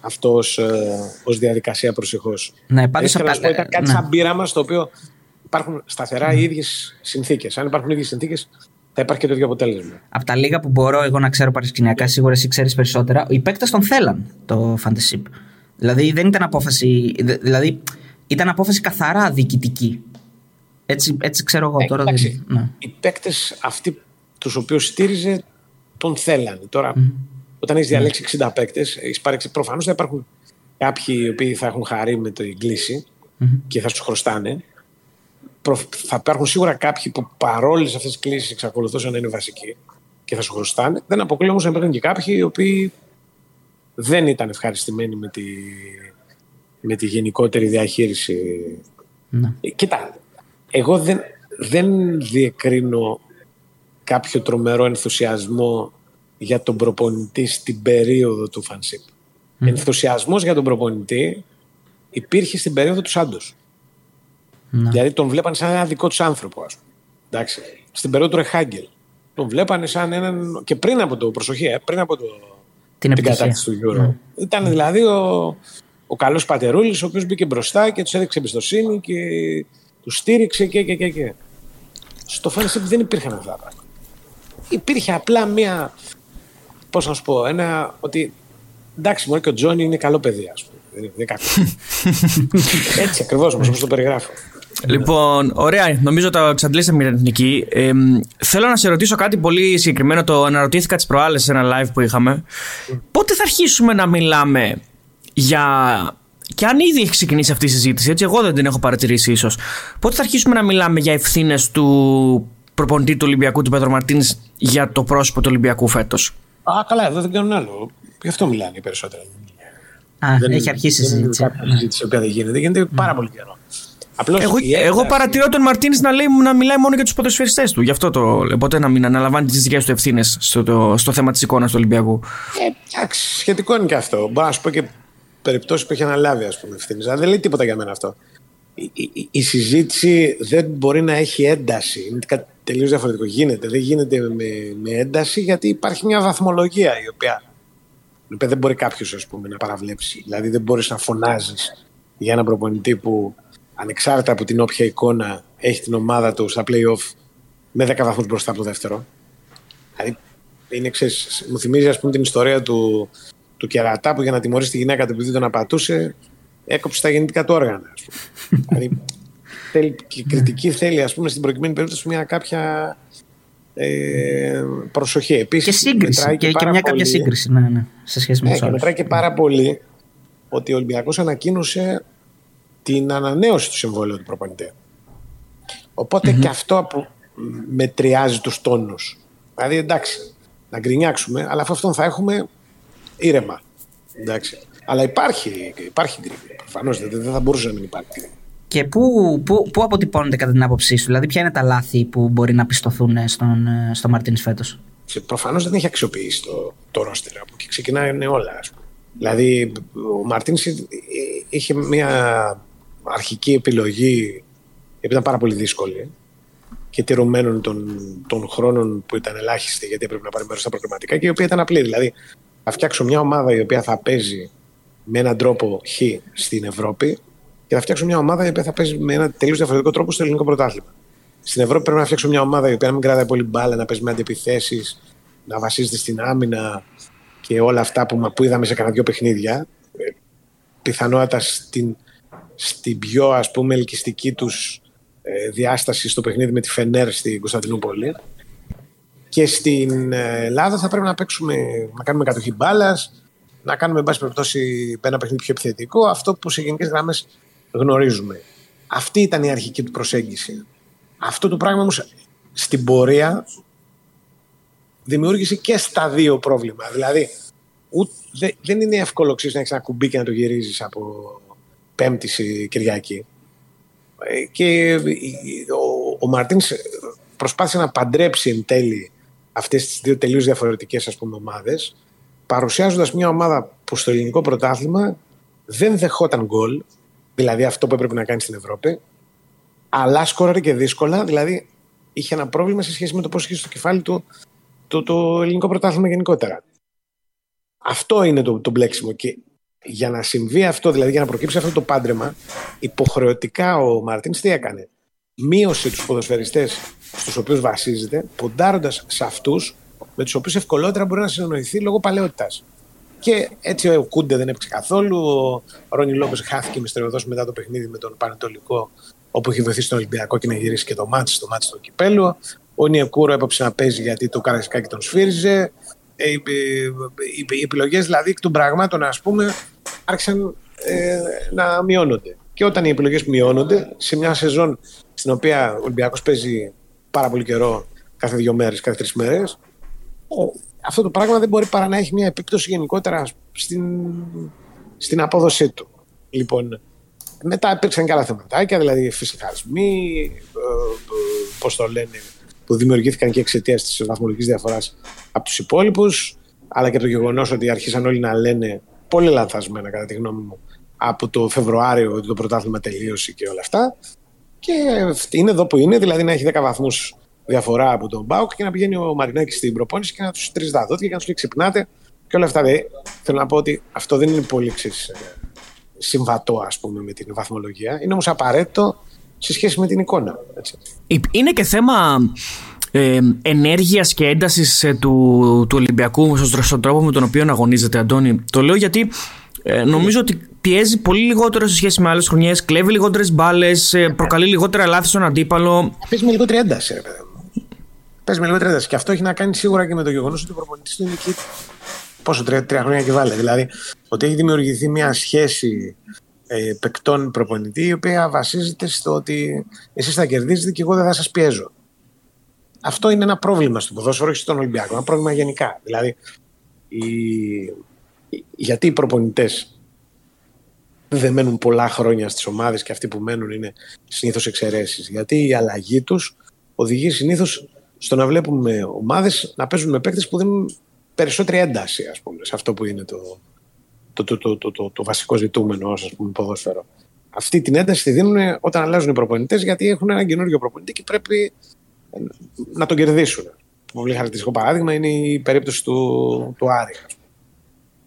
αυτός ως, ε, ως διαδικασία προσεχώς. Ναι, πάντως Ήθελα να απ' σου τα- πω, ήταν κάτι ναι. σαν πείραμα στο οποίο υπάρχουν σταθερά οι ίδιες συνθήκες. Αν υπάρχουν οι ίδιες συνθήκες, θα υπάρχει και το ίδιο αποτέλεσμα. Από τα λίγα που μπορώ εγώ να ξέρω παρασκηνιακά, σίγουρα εσύ ξέρεις περισσότερα, οι παίκτες τον θέλαν το Fantasy. Δηλαδή δεν ήταν απόφαση. δε- Δηλαδή ήταν απόφαση καθαρά διοικητική. Έτσι, έτσι ξέρω εγώ Ε, τώρα. εντάξει, δεν- ναι. Οι παίκτες αυτοί τους οποίους στήριζε τον θέλανε. Τώρα, όταν έχεις διαλέξει 60 παίκτες, έχεις πάρει προφανώς θα υπάρχουν κάποιοι οι οποίοι θα έχουν χαρεί με την κλίση και θα σου χρωστάνε. Προ- Θα υπάρχουν σίγουρα κάποιοι που παρόλες αυτές τις κλήσει εξακολουθούσαν να είναι βασικοί και θα σου χρωστάνε. Δεν αποκλείω όμω να υπάρχουν και κάποιοι οι οποίοι δεν ήταν ευχαριστημένοι με τη, με τη γενικότερη διαχείριση Ναι. ε, Κοίτα, εγώ δεν, δεν διεκρίνω κάποιο τρομερό ενθουσιασμό για τον προπονητή στην περίοδο του Φανσίπ. Ενθουσιασμός για τον προπονητή υπήρχε στην περίοδο του Σάντος. Ναι. Δηλαδή τον βλέπανε σαν ένα δικό τους άνθρωπο, ας πούμε. Εντάξει. Στην περίοδο του Ρεχάγκελ. Τον βλέπανε σαν έναν. και πριν από το. Προσοχή, ε, πριν από το, Την την επιτυχία. κατάκτηση του Euro. Ήταν δηλαδή ο, ο καλός πατερούλης, ο οποίος μπήκε μπροστά και τους έδειξε εμπιστοσύνη και τους στήριξε και, και, και, και. Στο Fantasy δεν υπήρχαν αυτά τα πράγματα. Υπήρχε απλά μία. Πώς να σου πω, ένα. Ότι εντάξει, μόνο και ο Τζόνι είναι καλό παιδί, ας πούμε. Δεν είναι κακό. [LAUGHS] Έτσι ακριβώς όπως το περιγράφω. Λοιπόν, ωραία. Νομίζω ότι εξαντλήσαμε για την εθνική. Ε, θέλω να σε ρωτήσω κάτι πολύ συγκεκριμένο. Το αναρωτήθηκα τις προάλλες σε ένα live που είχαμε. Πότε θα αρχίσουμε να μιλάμε για. Και αν ήδη έχει ξεκινήσει αυτή η συζήτηση, έτσι, εγώ δεν την έχω παρατηρήσει ίσως. Πότε θα αρχίσουμε να μιλάμε για ευθύνες του προπονητή του Ολυμπιακού, του Πέτρο Μαρτίνης, για το πρόσωπο του Ολυμπιακού φέτος; Α, καλά, εδώ δεν κάνουν άλλο. Γι' αυτό μιλάνε οι περισσότεροι. Α, δεν, έχει αρχίσει η συζήτηση. Δεν συζήτηση που δεν γίνεται. Γίνεται πάρα πολύ καιρό. Απλώς εγώ, εγώ παρατηρώ τον Μαρτίνης να, να μιλάει μόνο για τους ποδοσφαιριστές του. Γι' αυτό το λέω. Ποτέ να μην αναλαμβάνει τις δικέ του ευθύνες στο, το, στο θέμα της εικόνας του Ολυμπιακού. Ε, εντάξει, σχετικό είναι και αυτό. Μπορώ να σου πω και περιπτώσεις που έχει αναλάβει ας πούμε, ευθύνες. Αλλά δεν λέει τίποτα για μένα αυτό. Η, η, η, συζήτηση δεν μπορεί να έχει ένταση. Είναι κάτι τελείως διαφορετικό. Γίνεται. Δεν γίνεται με, με ένταση γιατί υπάρχει μια βαθμολογία η οποία, η οποία δεν μπορεί κάποιος να παραβλέψει. Δηλαδή δεν μπορείς να φωνάζεις για έναν προπονητή που ανεξάρτητα από την όποια εικόνα έχει την ομάδα του στα play-off με 10 βαθμούς μπροστά από το δεύτερο. Δηλαδή, είναι, ξέρεις, μου θυμίζει ας πούμε, την ιστορία του, του Κερατά που για να τιμωρήσει τη γυναίκα του επειδή τον απατούσε έκοψε τα γεννητικά του όργανα. Ας πούμε. [LAUGHS] δηλαδή, θέλει, η κριτική θέλει ας πούμε, στην προκειμένη περίπτωση μια κάποια ε, προσοχή. Επίσης, και σύγκριση. Και, και, και μια πολύ, κάποια σύγκριση ναι, ναι, σε σχέση με ναι, τους άλλους. μετράει και πάρα πολύ ότι ο Ολυμπιακός ανακοίνωσε την ανανέωση του συμβόλαιου του προπονητή. και αυτό που μετριάζει τους τόνους. Δηλαδή εντάξει, να γκρινιάξουμε, αλλά αυτόν θα έχουμε ήρεμα. Εντάξει. Αλλά υπάρχει, υπάρχει γκρίνια. Προφανώς δεν θα μπορούσε να μην υπάρχει Και πού, πού, πού αποτυπώνεται κατά την άποψή σου, δηλαδή ποια είναι τα λάθη που μπορεί να πιστοθούν στον, στο Μαρτίνη φέτος; Προφανώς δεν έχει αξιοποιήσει το, το ρόστερ από εκεί ξεκινάνε όλα. Ας πούμε. Δηλαδή, ο Μαρτίνη είχε μια αρχική επιλογή, επειδή ήταν πάρα πολύ δύσκολη και τηρουμένων των, των χρόνων που ήταν ελάχιστοι, γιατί έπρεπε να πάρει μέρος στα προγραμματικά και η οποία ήταν απλή. Δηλαδή, θα φτιάξω μια ομάδα η οποία θα παίζει με έναν τρόπο χ στην Ευρώπη και θα φτιάξω μια ομάδα η οποία θα παίζει με έναν τελείως διαφορετικό τρόπο στο ελληνικό πρωτάθλημα. Στην Ευρώπη πρέπει να φτιάξω μια ομάδα η οποία να μην κρατάει πολύ μπάλα, να παίζει με αντιπιθέσεις, να βασίζεται στην άμυνα και όλα αυτά που, που είδαμε σε κανένα δύο παιχνίδια. Ε, πιθανότατα στην στην πιο ας πούμε ελκυστική τους ε, διάσταση στο παιχνίδι με τη Φενέρ στην Κωνσταντινούπολη και στην ε, Ελλάδα θα πρέπει να παίξουμε, να κάνουμε κατοχή μπάλας, να κάνουμε εν πάση περιπτώσει ένα παιχνίδι πιο επιθετικό, αυτό που σε γενικές γραμμές γνωρίζουμε. Αυτή ήταν η αρχική του προσέγγιση. Αυτό το πράγμα όμως στην πορεία δημιούργησε και στα δύο πρόβλημα. Δηλαδή, δεν είναι εύκολο να έχεις ένα κουμπί και να το γυρίζεις από Πέμπτη Κυριακή. Ε, και ο, ο Μαρτίνς προσπάθησε να παντρέψει εν τέλει αυτές τις δύο τελείως διαφορετικές ας πούμε ομάδες παρουσιάζοντας μια ομάδα που στο ελληνικό πρωτάθλημα δεν δεχόταν γκολ δηλαδή αυτό που έπρεπε να κάνει στην Ευρώπη αλλά σκόραρε και δύσκολα δηλαδή είχε ένα πρόβλημα σε σχέση με το πώς είχε στο κεφάλι του το, το ελληνικό πρωτάθλημα γενικότερα. Αυτό είναι το, το μπλέξιμο και για να συμβεί αυτό, δηλαδή για να προκύψει αυτό το πάντρεμα, υποχρεωτικά ο Μαρτίν τι έκανε; Μείωσε τους ποδοσφαιριστές στους οποίους βασίζεται, ποντάροντας σε αυτούς με τους οποίους ευκολότερα μπορεί να συνεννοηθεί λόγω παλαιότητας. Και έτσι ο Κούντε δεν έπαιξε καθόλου. Ο Ρόνι Λόμπε χάθηκε μυστηριωδώς μετά το παιχνίδι με τον Πανετολικό, όπου έχει βοηθήσει τον Ολυμπιακό και να γυρίσει και το μάτι στο μάτι στο κυπέλο. Ο Νιεκούρο έπαψε να παίζει γιατί το Καραϊσκάκι τον σφύριζε. Ε, οι επιλογές δηλαδή εκ των πραγμάτων, ας πούμε, άρχισαν ε, να μειώνονται. Και όταν οι επιλογές μειώνονται, σε μια σεζόν στην οποία ο Ολυμπιακός παίζει πάρα πολύ καιρό, κάθε δύο μέρες, κάθε τρεις μέρες, αυτό το πράγμα δεν μπορεί παρά να έχει μια επίπτωση γενικότερα στην, στην απόδοσή του. Λοιπόν, μετά υπήρξαν και άλλα θεματάκια, δηλαδή φυσικαρισμοί, ε, ε, πώς το λένε, που δημιουργήθηκαν και εξαιτίας της βαθμολογικής διαφοράς από τους υπόλοιπους, αλλά και το γεγονός ότι αρχίσαν όλοι να λένε πολύ λανθασμένα κατά τη γνώμη μου από το Φεβρουάριο ότι το πρωτάθλημα τελείωσε και όλα αυτά. Και είναι εδώ που είναι, δηλαδή να έχει 10 βαθμούς διαφορά από τον Μπάουκ και να πηγαίνει ο Μαρινάκης στην προπόνηση και να τους τρεις δαδότια και να τους λέει ξυπνάτε και όλα αυτά. Δηλαδή, θέλω να πω ότι αυτό δεν είναι πολύ ξέρεις, ε, συμβατό ας πούμε με την βαθμολογία. Είναι όμως απαραίτητο σε σχέση με την εικόνα. Έτσι. Είναι και θέμα ε, ενέργειας και έντασης ε, του, του Ολυμπιακού στον τρόπο με τον οποίο αγωνίζεται Αντώνη. Το λέω γιατί ε, νομίζω ότι πιέζει πολύ λιγότερο σε σχέση με άλλες χρονιές, κλέβει λιγότερες μπάλες, ε, προκαλεί λιγότερα λάθη στον αντίπαλο. Παίζει με λιγότερη ένταση, ρε παιδί μου. Παίζει με λιγότερη ένταση. Και αυτό έχει να κάνει σίγουρα και με το γεγονός ότι ο προπονητής του είναι εκεί. Πόσο, τρία, τρία χρόνια και βάλε. Δηλαδή, ότι έχει δημιουργηθεί μια σχέση ε, παικτών προπονητή, η οποία βασίζεται στο ότι εσείς θα κερδίζετε και εγώ δεν θα σας πιέζω. Αυτό είναι ένα πρόβλημα στο ποδόσφαιρο, όχι στον Ολυμπιακό. Ένα πρόβλημα γενικά. Δηλαδή, οι... γιατί οι προπονητές δεν μένουν πολλά χρόνια στις ομάδες και αυτοί που μένουν είναι συνήθως εξαιρέσεις. Γιατί η αλλαγή τους οδηγεί συνήθως στο να βλέπουμε ομάδες να παίζουν με παίκτες που δίνουν περισσότερη ένταση, ας πούμε, σε αυτό που είναι το, το, το, το, το, το, το βασικό ζητούμενο ως ποδόσφαιρο. Αυτή την ένταση τη δίνουν όταν αλλάζουν οι προπονητές, γιατί έχουν ένα καινούριο προπονητή και πρέπει να τον κερδίσουν. Πολύ χαρακτηριστικό παράδειγμα είναι η περίπτωση του, του Άρη,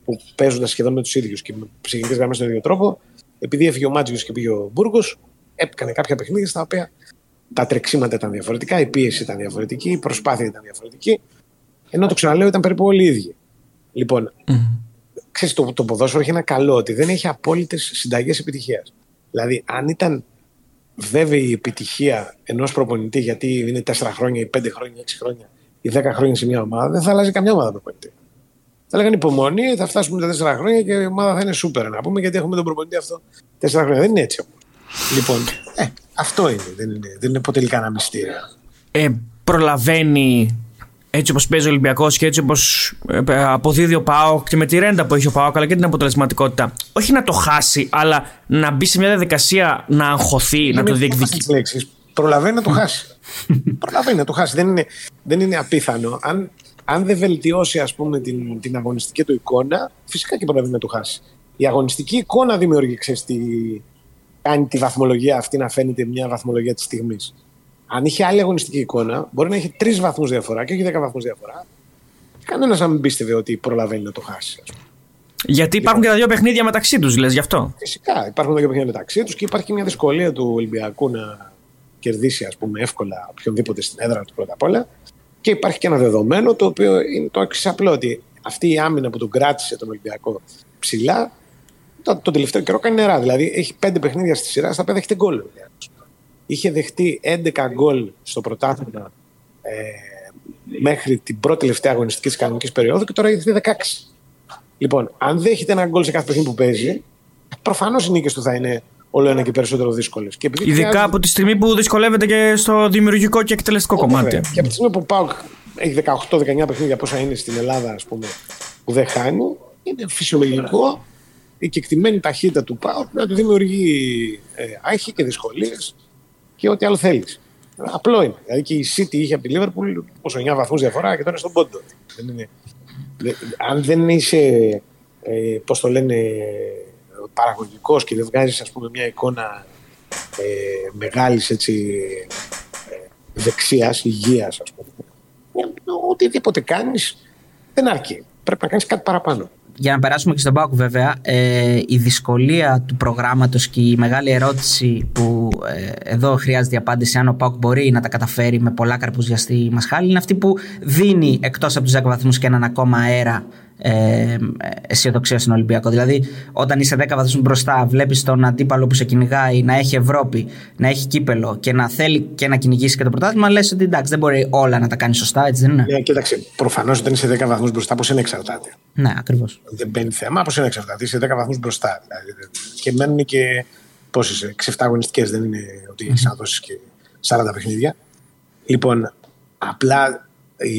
που παίζοντας σχεδόν με τους ίδιους και με ψυχικές γραμμές στον ίδιο τρόπο, επειδή έφυγε ο Μάτζιος και πήγε ο Μπούργος, έπαιρνε κάποια παιχνίδια στα οποία τα τρεξίματα ήταν διαφορετικά, η πίεση ήταν διαφορετική, η προσπάθεια ήταν διαφορετική. Ενώ το ξαναλέω ήταν περίπου όλοι οι ίδιοι. Λοιπόν, ξέρεις, το, το ποδόσφαιρο έχει ένα καλό ότι δεν έχει απόλυτες συνταγές επιτυχίας. Δηλαδή, αν ήταν βέβαιη η επιτυχία ενός προπονητή, γιατί είναι 4 χρόνια ή 5 χρόνια, 6 χρόνια ή 10 χρόνια σε μια ομάδα, δεν θα αλλάζει καμιά ομάδα προπονητή. Θα λέγανε υπομονή, θα φτάσουμε τα 4 χρόνια και η ομάδα θα είναι σούπερ. Να πούμε γιατί έχουμε τον προπονητή αυτό 4 χρόνια. Δεν είναι έτσι όμως. Λοιπόν, ε, αυτό είναι. Δεν είναι, δεν είναι ποτέ κανένα μυστήριο. Ε, προλαβαίνει έτσι όπως παίζει ο Ολυμπιακός και έτσι όπως ε, αποδίδει ο Πάοκ και με τη ρέντα που έχει ο Πάοκ, αλλά και την αποτελεσματικότητα. Όχι να το χάσει, αλλά να μπει σε μια διαδικασία να αγχωθεί, να το διεκδικήσει. Προλαβαίνει να το χάσει. [LAUGHS] Προλαβαίνει να το χάσει. Δεν είναι, δεν είναι απίθανο. Αν, αν δεν βελτιώσει ας πούμε, την, την αγωνιστική του εικόνα, φυσικά και προλαβαίνει να το χάσει. Η αγωνιστική εικόνα δημιουργεί, ξέρεις, τη, κάνει τη βαθμολογία αυτή να φαίνεται μια βαθμολογία της στιγμής αν είχε άλλη αγωνιστική εικόνα, μπορεί να έχει τρεις βαθμούς διαφορά και όχι δέκα βαθμούς διαφορά. Κανένας να μην πίστευε ότι προλαβαίνει να το χάσει. Γιατί υπάρχουν και τα δύο παιχνίδια μεταξύ τους, λες γι' αυτό; Φυσικά υπάρχουν τα δύο παιχνίδια μεταξύ τους και υπάρχει και μια δυσκολία του Ολυμπιακού να κερδίσει ας πούμε, εύκολα οποιονδήποτε στην έδρα του πρώτα απ' όλα. Και υπάρχει και ένα δεδομένο το οποίο είναι το εξής απλό ότι αυτή η άμυνα που τον κράτησε τον Ολυμπιακό ψηλά, τον το τελευταίο καιρό κάνει νερά. Δηλαδή έχει πέντε παιχνίδια στη σειρά, στα πέντε έχετε γκολ είχε δεχτεί 11 γκολ στο πρωτάθλημα ε, μέχρι την πρώτη τελευταία αγωνιστική της κανονικής περίοδου και τώρα έχει δεχτεί 16. Λοιπόν, αν δέχεται ένα γκολ σε κάθε παιχνίδι που παίζει, προφανώς οι νίκες του θα είναι όλο ένα και περισσότερο δύσκολες. Ειδικά χρειάζεται... από τη στιγμή που δυσκολεύεται και στο δημιουργικό και εκτελεστικό κομμάτι. Και από τη στιγμή που ο Πάουκ έχει 18-19 παιχνίδια, πόσα είναι στην Ελλάδα, ας πούμε, που δεν χάνει, είναι φυσιολογικό η κεκτημένη ταχύτητα του Πάουκ να του δημιουργεί ε, άγχη και δυσκολίες και ό,τι άλλο θέλεις. Απλό είναι. Δηλαδή και η City είχε από τη Liverpool πόσο 9 βαθμούς διαφορά και τώρα είναι στον πόντο. Δεν είναι... Αν δεν είσαι, ε, πώς το λένε, παραγωγικός και δεν βγάζεις μια εικόνα ε, μεγάλης έτσι, ε, δεξιάς, υγείας, ας πούμε. Οτιδήποτε κάνεις δεν αρκεί. Πρέπει να κάνεις κάτι παραπάνω για να περάσουμε και στον Πάκου βέβαια, ε, η δυσκολία του προγράμματος και η μεγάλη ερώτηση που ε, εδώ χρειάζεται η απάντηση αν ο Πάκου μπορεί να τα καταφέρει με πολλά καρπούζια στη Μασχάλη είναι αυτή που δίνει εκτός από τους 10 βαθμούς και έναν ακόμα αέρα ε, αισιοδοξία στον Ολυμπιακό. Δηλαδή, όταν είσαι 10 βαθμούς μπροστά, βλέπεις τον αντίπαλο που σε κυνηγάει να έχει Ευρώπη, να έχει κύπελο και να θέλει και να κυνηγήσει και το πρωτάθλημα, λες ότι εντάξει, δεν μπορεί όλα να τα κάνει σωστά, έτσι δεν είναι; Ναι, κοίταξε. Προφανώς όταν είσαι 10 βαθμούς μπροστά, πώς είναι εξαρτάται; Ναι, ακριβώς. Δεν μπαίνει θέμα, πώς είναι εξαρτάται; Είσαι 10 βαθμούς μπροστά. Δηλαδή, και μένουν και. Πόσε, 6-7 αγωνιστικέ δεν είναι ότι έχεις να δώσεις και 40 παιχνίδια. Λοιπόν, απλά η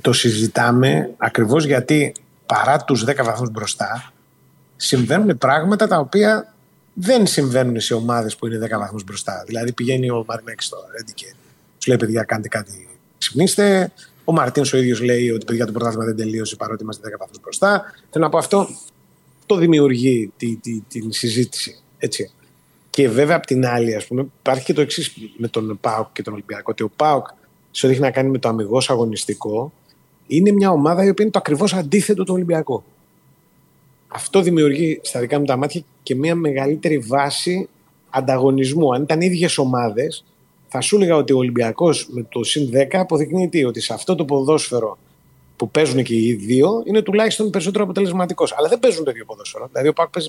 το συζητάμε ακριβώς γιατί παρά τους 10 βαθμούς μπροστά συμβαίνουν πράγματα τα οποία δεν συμβαίνουν σε ομάδες που είναι 10 βαθμούς μπροστά. Δηλαδή πηγαίνει ο Μαρινέκης στο Ρέντι και τους λέει παιδιά κάντε κάτι ξυπνήστε. Ο Μαρτίνς ο ίδιος λέει ότι παιδιά το πρωτάθλημα δεν τελείωσε παρότι είμαστε 10 βαθμούς μπροστά. Θέλω να πω αυτό το δημιουργεί τη, τη, την συζήτηση. Έτσι. Και βέβαια απ' την άλλη, ας πούμε, υπάρχει και το εξής με τον Πάοκ και τον Ολυμπιακό. Ότι ο Πάοκ σε ό,τι έχει να κάνει με το αμυγός αγωνιστικό, είναι μια ομάδα η οποία είναι το ακριβώς αντίθετο του Ολυμπιακού. Αυτό δημιουργεί στα δικά μου τα μάτια και μια μεγαλύτερη βάση ανταγωνισμού. Αν ήταν ίδιες ομάδες, θα σου έλεγα ότι ο Ολυμπιακός με το συν 10 αποδεικνύει τι, ότι σε αυτό το ποδόσφαιρο που παίζουν και οι δύο είναι τουλάχιστον περισσότερο αποτελεσματικός. Αλλά δεν παίζουν το ίδιο ποδόσφαιρο. Δηλαδή ο Πάκ παίζει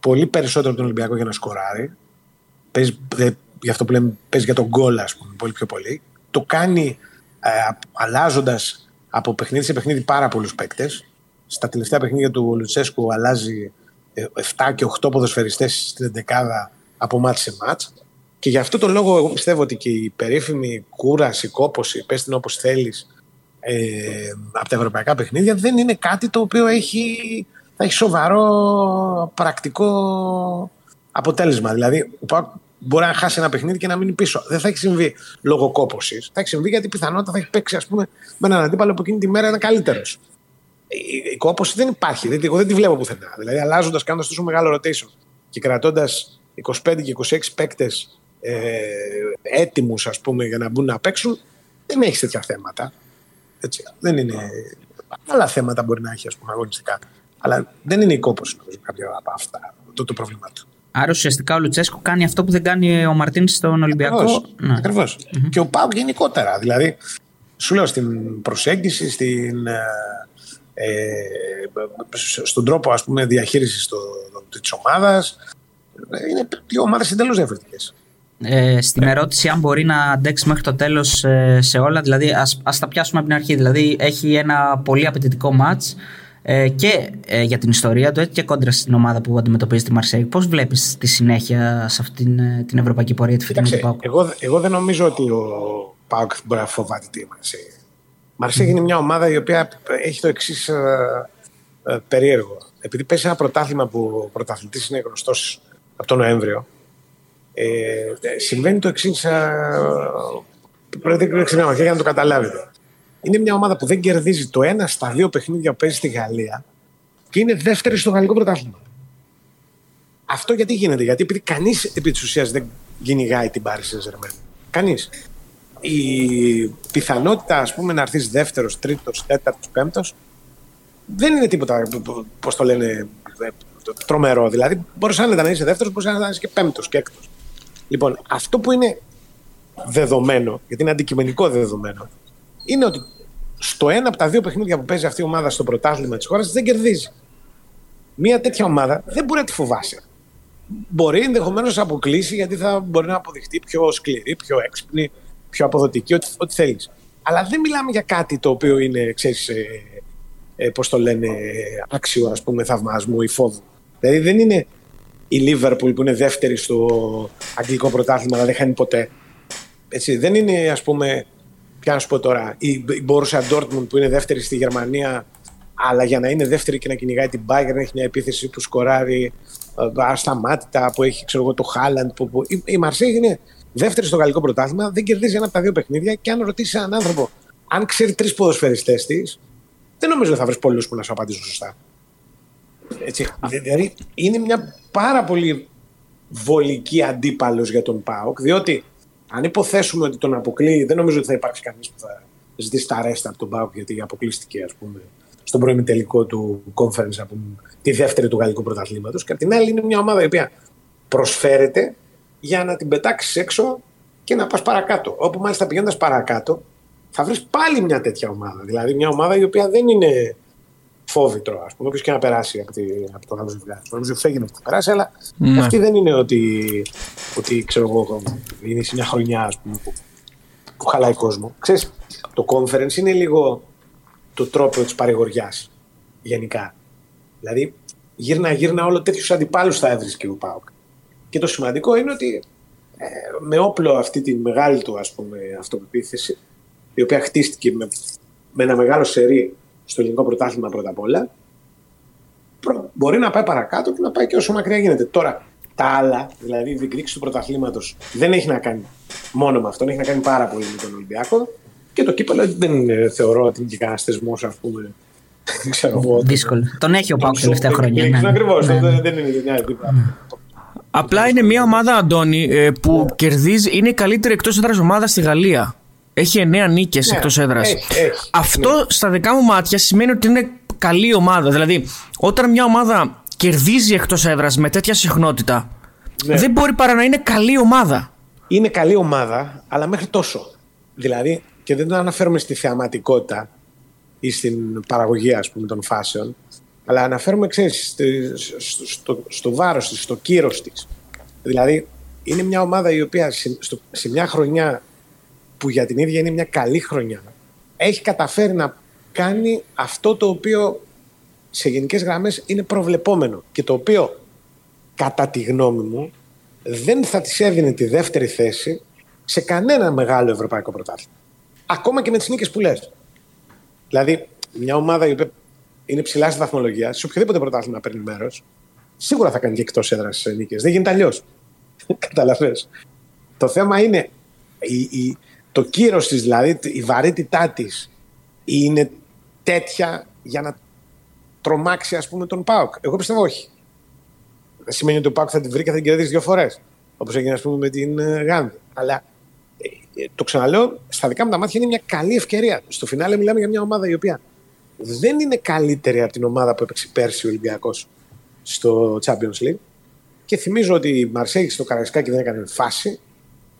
πολύ περισσότερο από τον Ολυμπιακό για να σκοράρει. Παίζει, γι' αυτό που λέμε, παίζει για τον γκολ, ας πούμε, πολύ πιο πολύ. Το κάνει ε, αλλάζοντας από παιχνίδι σε παιχνίδι πάρα πολλούς παίκτες. Στα τελευταία παιχνίδια του Λουτσέσκου αλλάζει 7 ε, και 8 ποδοσφαιριστές στην 11 από μάτς σε μάτς. Και γι' αυτό το λόγο εγώ πιστεύω ότι και η περίφημη κούραση, κόποση, πες την όπως θέλεις, ε, από τα ευρωπαϊκά παιχνίδια δεν είναι κάτι το οποίο έχει, θα έχει σοβαρό πρακτικό αποτέλεσμα. Δηλαδή, μπορεί να χάσει ένα παιχνίδι και να μείνει πίσω. Δεν θα έχει συμβεί λόγω κόποση. Θα έχει συμβεί γιατί πιθανότητα θα έχει παίξει ας πούμε, με έναν αντίπαλο που εκείνη τη μέρα είναι καλύτερος. Η, η κόποση δεν υπάρχει. Δεν, εγώ δεν τη βλέπω πουθενά. Δηλαδή, αλλάζοντας, κάνοντας τόσο μεγάλο rotation και κρατώντας 25 και 26 παίκτες ε, έτοιμους για να μπουν να παίξουν, δεν έχεις τέτοια θέματα. Έτσι. Δεν είναι. Άλλα θέματα μπορεί να έχει ας πούμε, αγωνιστικά. Αλλά δεν είναι η κόπωση κάποιο από αυτά το, το πρόβλημά του. Άρα ουσιαστικά ο Λουτσέσκο κάνει αυτό που δεν κάνει ο Μαρτίν στον Ολυμπιακό. Ακριβώς. Ναι. Και ο Πάου γενικότερα. Δηλαδή, σου λέω στην προσέγγιση, στην, ε, ε στον τρόπο ας πούμε, διαχείρισης της ομάδας. Είναι δύο ομάδες εντελώς διαφορετικές ε, στην ερώτηση αν μπορεί να αντέξει μέχρι το τέλος ε, σε όλα, δηλαδή ας, ας τα πιάσουμε από την αρχή. Δηλαδή έχει ένα πολύ απαιτητικό μάτς ε, και ε, για την ιστορία του και κόντρα στην ομάδα που αντιμετωπίζει τη Μαρσέη. Πώς βλέπεις τη συνέχεια σε αυτή την, ε, την ευρωπαϊκή πορεία τη φετινή του Πάουκ; Εγώ, εγώ δεν νομίζω ότι ο Πάουκ μπορεί να φοβάται τη Μαρσέη. Η Μαρσέη είναι μια ομάδα η οποία έχει το εξής ε, περίεργο. Επειδή παίζει ένα πρωτάθλημα που ο πρωταθλητής είναι γνωστός από τον Νοέμβριο, ε, συμβαίνει το εξής. Πρέπει να για να το καταλάβετε. Είναι μια ομάδα που δεν κερδίζει το ένα στα δύο παιχνίδια που παίζει στη Γαλλία και είναι δεύτερη στο γαλλικό πρωτάθλημα. Αυτό γιατί γίνεται, Γιατί επειδή κανείς επί της ουσίας δεν κυνηγάει την Πάρη Σεζερμέν. Κανείς. Η πιθανότητα, ας πούμε, να έρθεις δεύτερος, τρίτος, τέταρτος, πέμπτος δεν είναι τίποτα, πώς το λένε, τρομερό. Δηλαδή, μπορείς να είσαι δεύτερος, μπορείς να είσαι και πέμπτος και έκτος. Λοιπόν, αυτό που είναι δεδομένο, γιατί είναι αντικειμενικό δεδομένο, είναι ότι στο ένα από τα δύο παιχνίδια που παίζει αυτή η ομάδα στο πρωτάθλημα της χώρας δεν κερδίζει. Μια τέτοια ομάδα δεν μπορεί να τη φοβάσει. Μπορεί ενδεχομένως να αποκλείσει γιατί θα μπορεί να αποδειχτεί πιο σκληρή, πιο έξυπνη, πιο αποδοτική, ό,τι, ό,τι θέλεις. Αλλά δεν μιλάμε για κάτι το οποίο είναι, ξέρεις, ε, ε, το λένε, άξιο ας πούμε θαυμασμού ή φόβου. Δηλαδή δεν είναι η Λίβερπουλ που είναι δεύτερη στο αγγλικό πρωτάθλημα, αλλά δεν χάνει ποτέ. Έτσι, δεν είναι, ας πούμε, ποια να σου πω τώρα, η Borussia Dortmund που είναι δεύτερη στη Γερμανία, αλλά για να είναι δεύτερη και να κυνηγάει την Bayern έχει μια επίθεση που σκοράρει ε, ασταμάτητα, που έχει ξέρω εγώ, το Χάλαντ. Που, που... Η, η Μαρσέη είναι δεύτερη στο γαλλικό πρωτάθλημα, δεν κερδίζει ένα από τα δύο παιχνίδια και αν ρωτήσεις έναν άνθρωπο, αν ξέρει τρεις ποδοσφαιριστές της, δεν νομίζω ότι θα βρεις πολλούς που να σου απαντήσουν σωστά. Έτσι, δηλαδή είναι μια πάρα πολύ βολική αντίπαλος για τον ΠΑΟΚ, διότι αν υποθέσουμε ότι τον αποκλείει, δεν νομίζω ότι θα υπάρξει κανείς που θα ζητήσει τα αρέστα από τον ΠΑΟΚ γιατί αποκλείστηκε ας πούμε, στον πρώην τελικό του conference από τη δεύτερη του γαλλικού πρωταθλήματος. Και απ' την άλλη είναι μια ομάδα η οποία προσφέρεται για να την πετάξεις έξω και να πας παρακάτω. Όπου μάλιστα πηγαίνοντας παρακάτω, θα βρεις πάλι μια τέτοια ομάδα. Δηλαδή μια ομάδα η οποία δεν είναι φόβητρο, ας πούμε, όποιος και να περάσει από, τη, από το άλλο ζευγάρι. Νομίζω ότι θα γίνει να περάσει, αλλά ναι. αυτή δεν είναι ότι, ότι ξέρω εγώ, είναι σε μια χρονιά ας πούμε, που, που χαλάει κόσμο. Ξέρεις, το conference είναι λίγο το τρόπο της παρηγοριάς γενικά. Δηλαδή, γύρνα γύρνα όλο τέτοιους αντιπάλους θα έβρισκε ο Πάοκ. Και το σημαντικό είναι ότι ε, με όπλο αυτή τη μεγάλη του ας πούμε, αυτοπεποίθηση, η οποία χτίστηκε με, με ένα μεγάλο σερί στο ελληνικό πρωτάθλημα πρώτα απ' όλα, μπορεί να πάει παρακάτω και να πάει και όσο μακριά γίνεται. Τώρα, τα άλλα, δηλαδή η διεκδίκηση του πρωταθλήματος, δεν έχει να κάνει μόνο με αυτό, έχει να κάνει πάρα πολύ με τον Ολυμπιακό. Και το κύπελο δεν είναι, θεωρώ ότι είναι και κανένας θεσμός, ας πούμε. [LAUGHS] Δύσκολο. Τον έχει ο Πάουκ τελευταία χρόνια. Ναι, Ακριβώς. Ναι, ναι. Δεν είναι μια Απλά είναι μια ομάδα, Αντώνη, ε, που κερδίζει, είναι η καλύτερη εκτός έδρας ομάδα στη Γαλλία. Έχει 9 νίκες ναι, εκτός έδρας. Αυτό ναι. στα δικά μου μάτια σημαίνει ότι είναι καλή ομάδα. Δηλαδή, όταν μια ομάδα κερδίζει εκτός έδρας με τέτοια συχνότητα, ναι. δεν μπορεί παρά να είναι καλή ομάδα. Είναι καλή ομάδα, αλλά μέχρι τόσο. Δηλαδή, και δεν το αναφέρομαι στη θεαματικότητα, ή στην παραγωγή ας πούμε των φάσεων. Αλλά αναφέρομαι, ξέρεις, στο, στο, στο βάρος της, στο κύρος της. Δηλαδή, είναι μια ομάδα η οποία σε, σε μια χρονιά που για την ίδια είναι μια καλή χρονιά, έχει καταφέρει να κάνει αυτό το οποίο σε γενικές γραμμές είναι προβλεπόμενο και το οποίο κατά τη γνώμη μου δεν θα της έδινε τη δεύτερη θέση σε κανένα μεγάλο ευρωπαϊκό πρωτάθλημα. Ακόμα και με τις νίκες που λες. Δηλαδή, μια ομάδα η οποία είναι ψηλά στη βαθμολογία, σε οποιοδήποτε πρωτάθλημα παίρνει μέρος, σίγουρα θα κάνει και εκτός έδρας νίκες. Δεν γίνεται αλλιώς. [LAUGHS] Καταλαβέ. Το θέμα είναι η, η, το κύρος της, δηλαδή η βαρύτητά της είναι τέτοια για να τρομάξει ας πούμε τον Πάοκ. Εγώ πιστεύω όχι. Δεν σημαίνει ότι ο Πάοκ θα την βρει και θα την κερδίσει δύο φορές. Όπως έγινε ας πούμε με την ε, Γάνδη. Αλλά ε, ε, το ξαναλέω, στα δικά μου τα μάτια είναι μια καλή ευκαιρία. Στο φινάλε μιλάμε για μια ομάδα η οποία δεν είναι καλύτερη από την ομάδα που έπαιξε πέρσι ο Ολυμπιακός στο Champions League. Και θυμίζω ότι η Μαρσέγη στο Καραϊσκάκι δεν έκανε φάση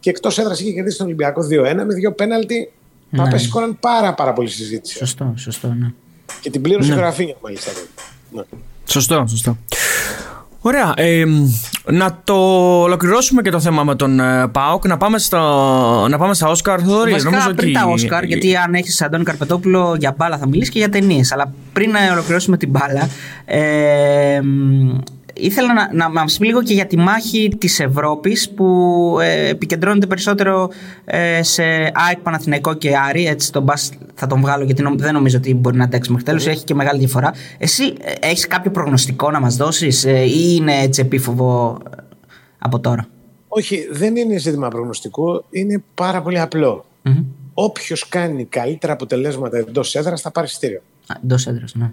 και εκτός έδρας είχε κερδίσει τον Ολυμπιακό 2-1 με δύο πέναλτι. Ναι. Τα σηκώναν πάρα, πάρα πολύ συζήτηση. Σωστό, σωστό, ναι. Και την πλήρωσε ναι. η Γραφίνια μάλιστα. Ναι. Σωστό, σωστό. Ωραία. Ε, να το ολοκληρώσουμε και το θέμα με τον ε, Πάοκ. Να πάμε, στο, να πάμε στα Όσκαρ. Θοδωρή, νομίζω πριν τα Όσκαρ, γιατί αν έχεις Αντώνη Καρπετόπουλο για μπάλα θα μιλήσεις και για ταινίες. Αλλά πριν να ολοκληρώσουμε την μπάλα, ε, ήθελα να, να μας πει λίγο και για τη μάχη της Ευρώπης που ε, επικεντρώνεται περισσότερο ε, σε ΑΕΚ, Παναθηναϊκό και Άρη. Έτσι τον μπας θα τον βγάλω γιατί δεν νομίζω ότι μπορεί να αντέξει μέχρι τέλους. Έχει και μεγάλη διαφορά. Εσύ ε, έχεις κάποιο προγνωστικό να μας δώσεις ε, ή είναι έτσι επίφοβο ε, από τώρα; Όχι, δεν είναι ζήτημα προγνωστικό. Είναι πάρα πολύ απλό. Mm-hmm. Όποιος κάνει καλύτερα αποτελέσματα εντός έδρας θα πάρει στήριο. Εντός έδρας, ναι.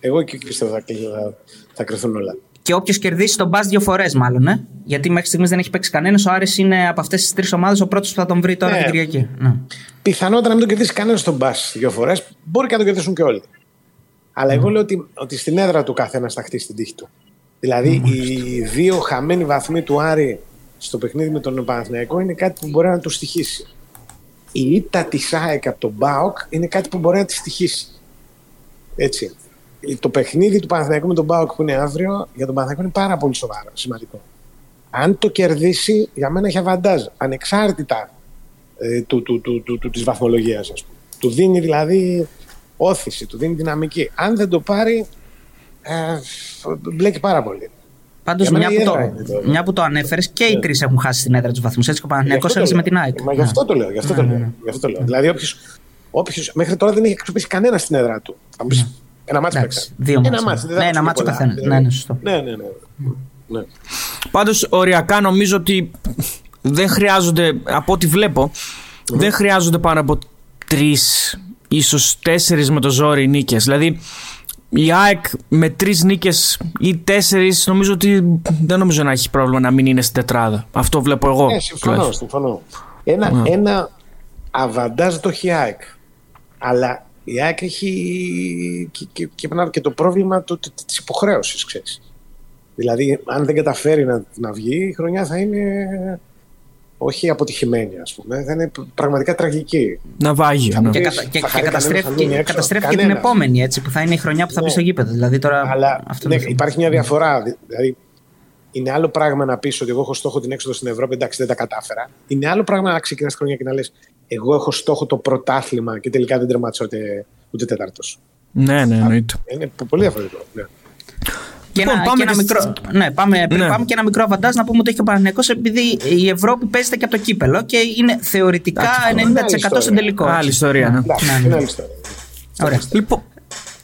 Εγώ εκεί πιστεύω θα, θα, θα κρυθούν όλα. Και όποιος κερδίσει τον Μπα δύο φορές, μάλλον. Ε; Γιατί μέχρι στιγμής δεν έχει παίξει κανένας. Ο Άρης είναι από αυτές τις τρεις ομάδες ο πρώτος που θα τον βρει τώρα ναι. την Κυριακή. Ναι. Πιθανότατα να μην τον κερδίσει κανένας τον Μπα δύο φορές. Μπορεί και να τον κερδίσουν και όλοι. Αλλά εγώ λέω ότι, ότι στην έδρα του καθένας θα χτίσει την τύχη του. Δηλαδή, οι δύο χαμένοι βαθμοί του Άρη στο παιχνίδι με τον Παναθηναϊκό είναι κάτι που μπορεί να τους στοιχήσει. Η ήττα της ΑΕΚ από τον Μπάοκ είναι κάτι που μπορεί να τη στοιχήσει. Έτσι το παιχνίδι του Παναθηναϊκού με τον Μπάουκ που είναι αύριο για τον Παναθηναϊκό είναι πάρα πολύ σοβαρό, σημαντικό. Αν το κερδίσει, για μένα έχει αβαντάζ, ανεξάρτητα ε, του, του, του, του, του, της βαθμολογίας, ας πούμε. Του δίνει δηλαδή όθηση, του δίνει δυναμική. Αν δεν το πάρει, ε, μπλέκει πάρα πολύ. Πάντως, μια, που το, μια που το ανέφερες, και οι τρεις έχουν χάσει την έδρα τους βαθμούς. Έτσι και ο Παναθυνιακό έχασε με την ΑΕΚ. Μα γι' αυτό το λέω. Γι αυτό το λέω. Γι αυτό το λέω. Δηλαδή, όποιο μέχρι τώρα δεν έχει αξιοποιήσει κανένας στην έδρα του. Θα μου ένα μάτσο παίξα. Δύο ένα μάτσο. Ναι, ένα μάτσο καθένα. Ναι, ναι, σωστό. Ναι, ναι, ναι. ναι. Πάντως, οριακά νομίζω ότι δεν χρειάζονται, από ό,τι βλέπω, δεν χρειάζονται πάνω από τρεις, ίσως τέσσερις με το ζόρι νίκες. Δηλαδή, η ΑΕΚ με τρεις νίκες ή τέσσερις, νομίζω ότι δεν νομίζω να έχει πρόβλημα να μην είναι στην τετράδα. Αυτό βλέπω εγώ. Ναι, συμφωνώ. συμφωνώ. Ένα, ένα αβαντάζ το έχει η ΑΕΚ. Αλλά η ΑΕΚ έχει και, και, και, και το πρόβλημα το, της υποχρέωσης, ξέρεις. Δηλαδή, αν δεν καταφέρει να, να βγει, η χρονιά θα είναι όχι αποτυχημένη, ας πούμε. Θα είναι πραγματικά τραγική. Να βάγει. Ναι. Και, κατα, και, και καταστρέφει, και, καταστρέφει και την επόμενη, έτσι, που θα είναι η χρονιά που θα ναι. μπει στο γήπεδο. Δηλαδή, τώρα Αλλά αυτό ναι, υπάρχει μια διαφορά. Δηλαδή, είναι άλλο πράγμα να πεις ότι εγώ έχω στόχο την έξοδο στην Ευρώπη, εντάξει, δεν τα κατάφερα. Είναι άλλο πράγμα να ξεκινάς χρονιά και να λες: Εγώ έχω στόχο το πρωτάθλημα και τελικά δεν τερμάτισα ούτε, ούτε τέταρτος. Ναι, ναι, εννοείται. Είναι πολύ διαφορετικό. Ναι. Και, λοιπόν, ένα, πάμε και ένα μικρό, ναι, πάμε, ναι. πάμε και ένα μικρό αβαντάζ να πούμε ότι έχει ο Παναγενικό επειδή η Ευρώπη παίζεται και από το κύπελο και είναι θεωρητικά 90% στον τελικό. Άλλη ιστορία. Ναι. Ναι, ναι. Ωραία. Λοιπόν,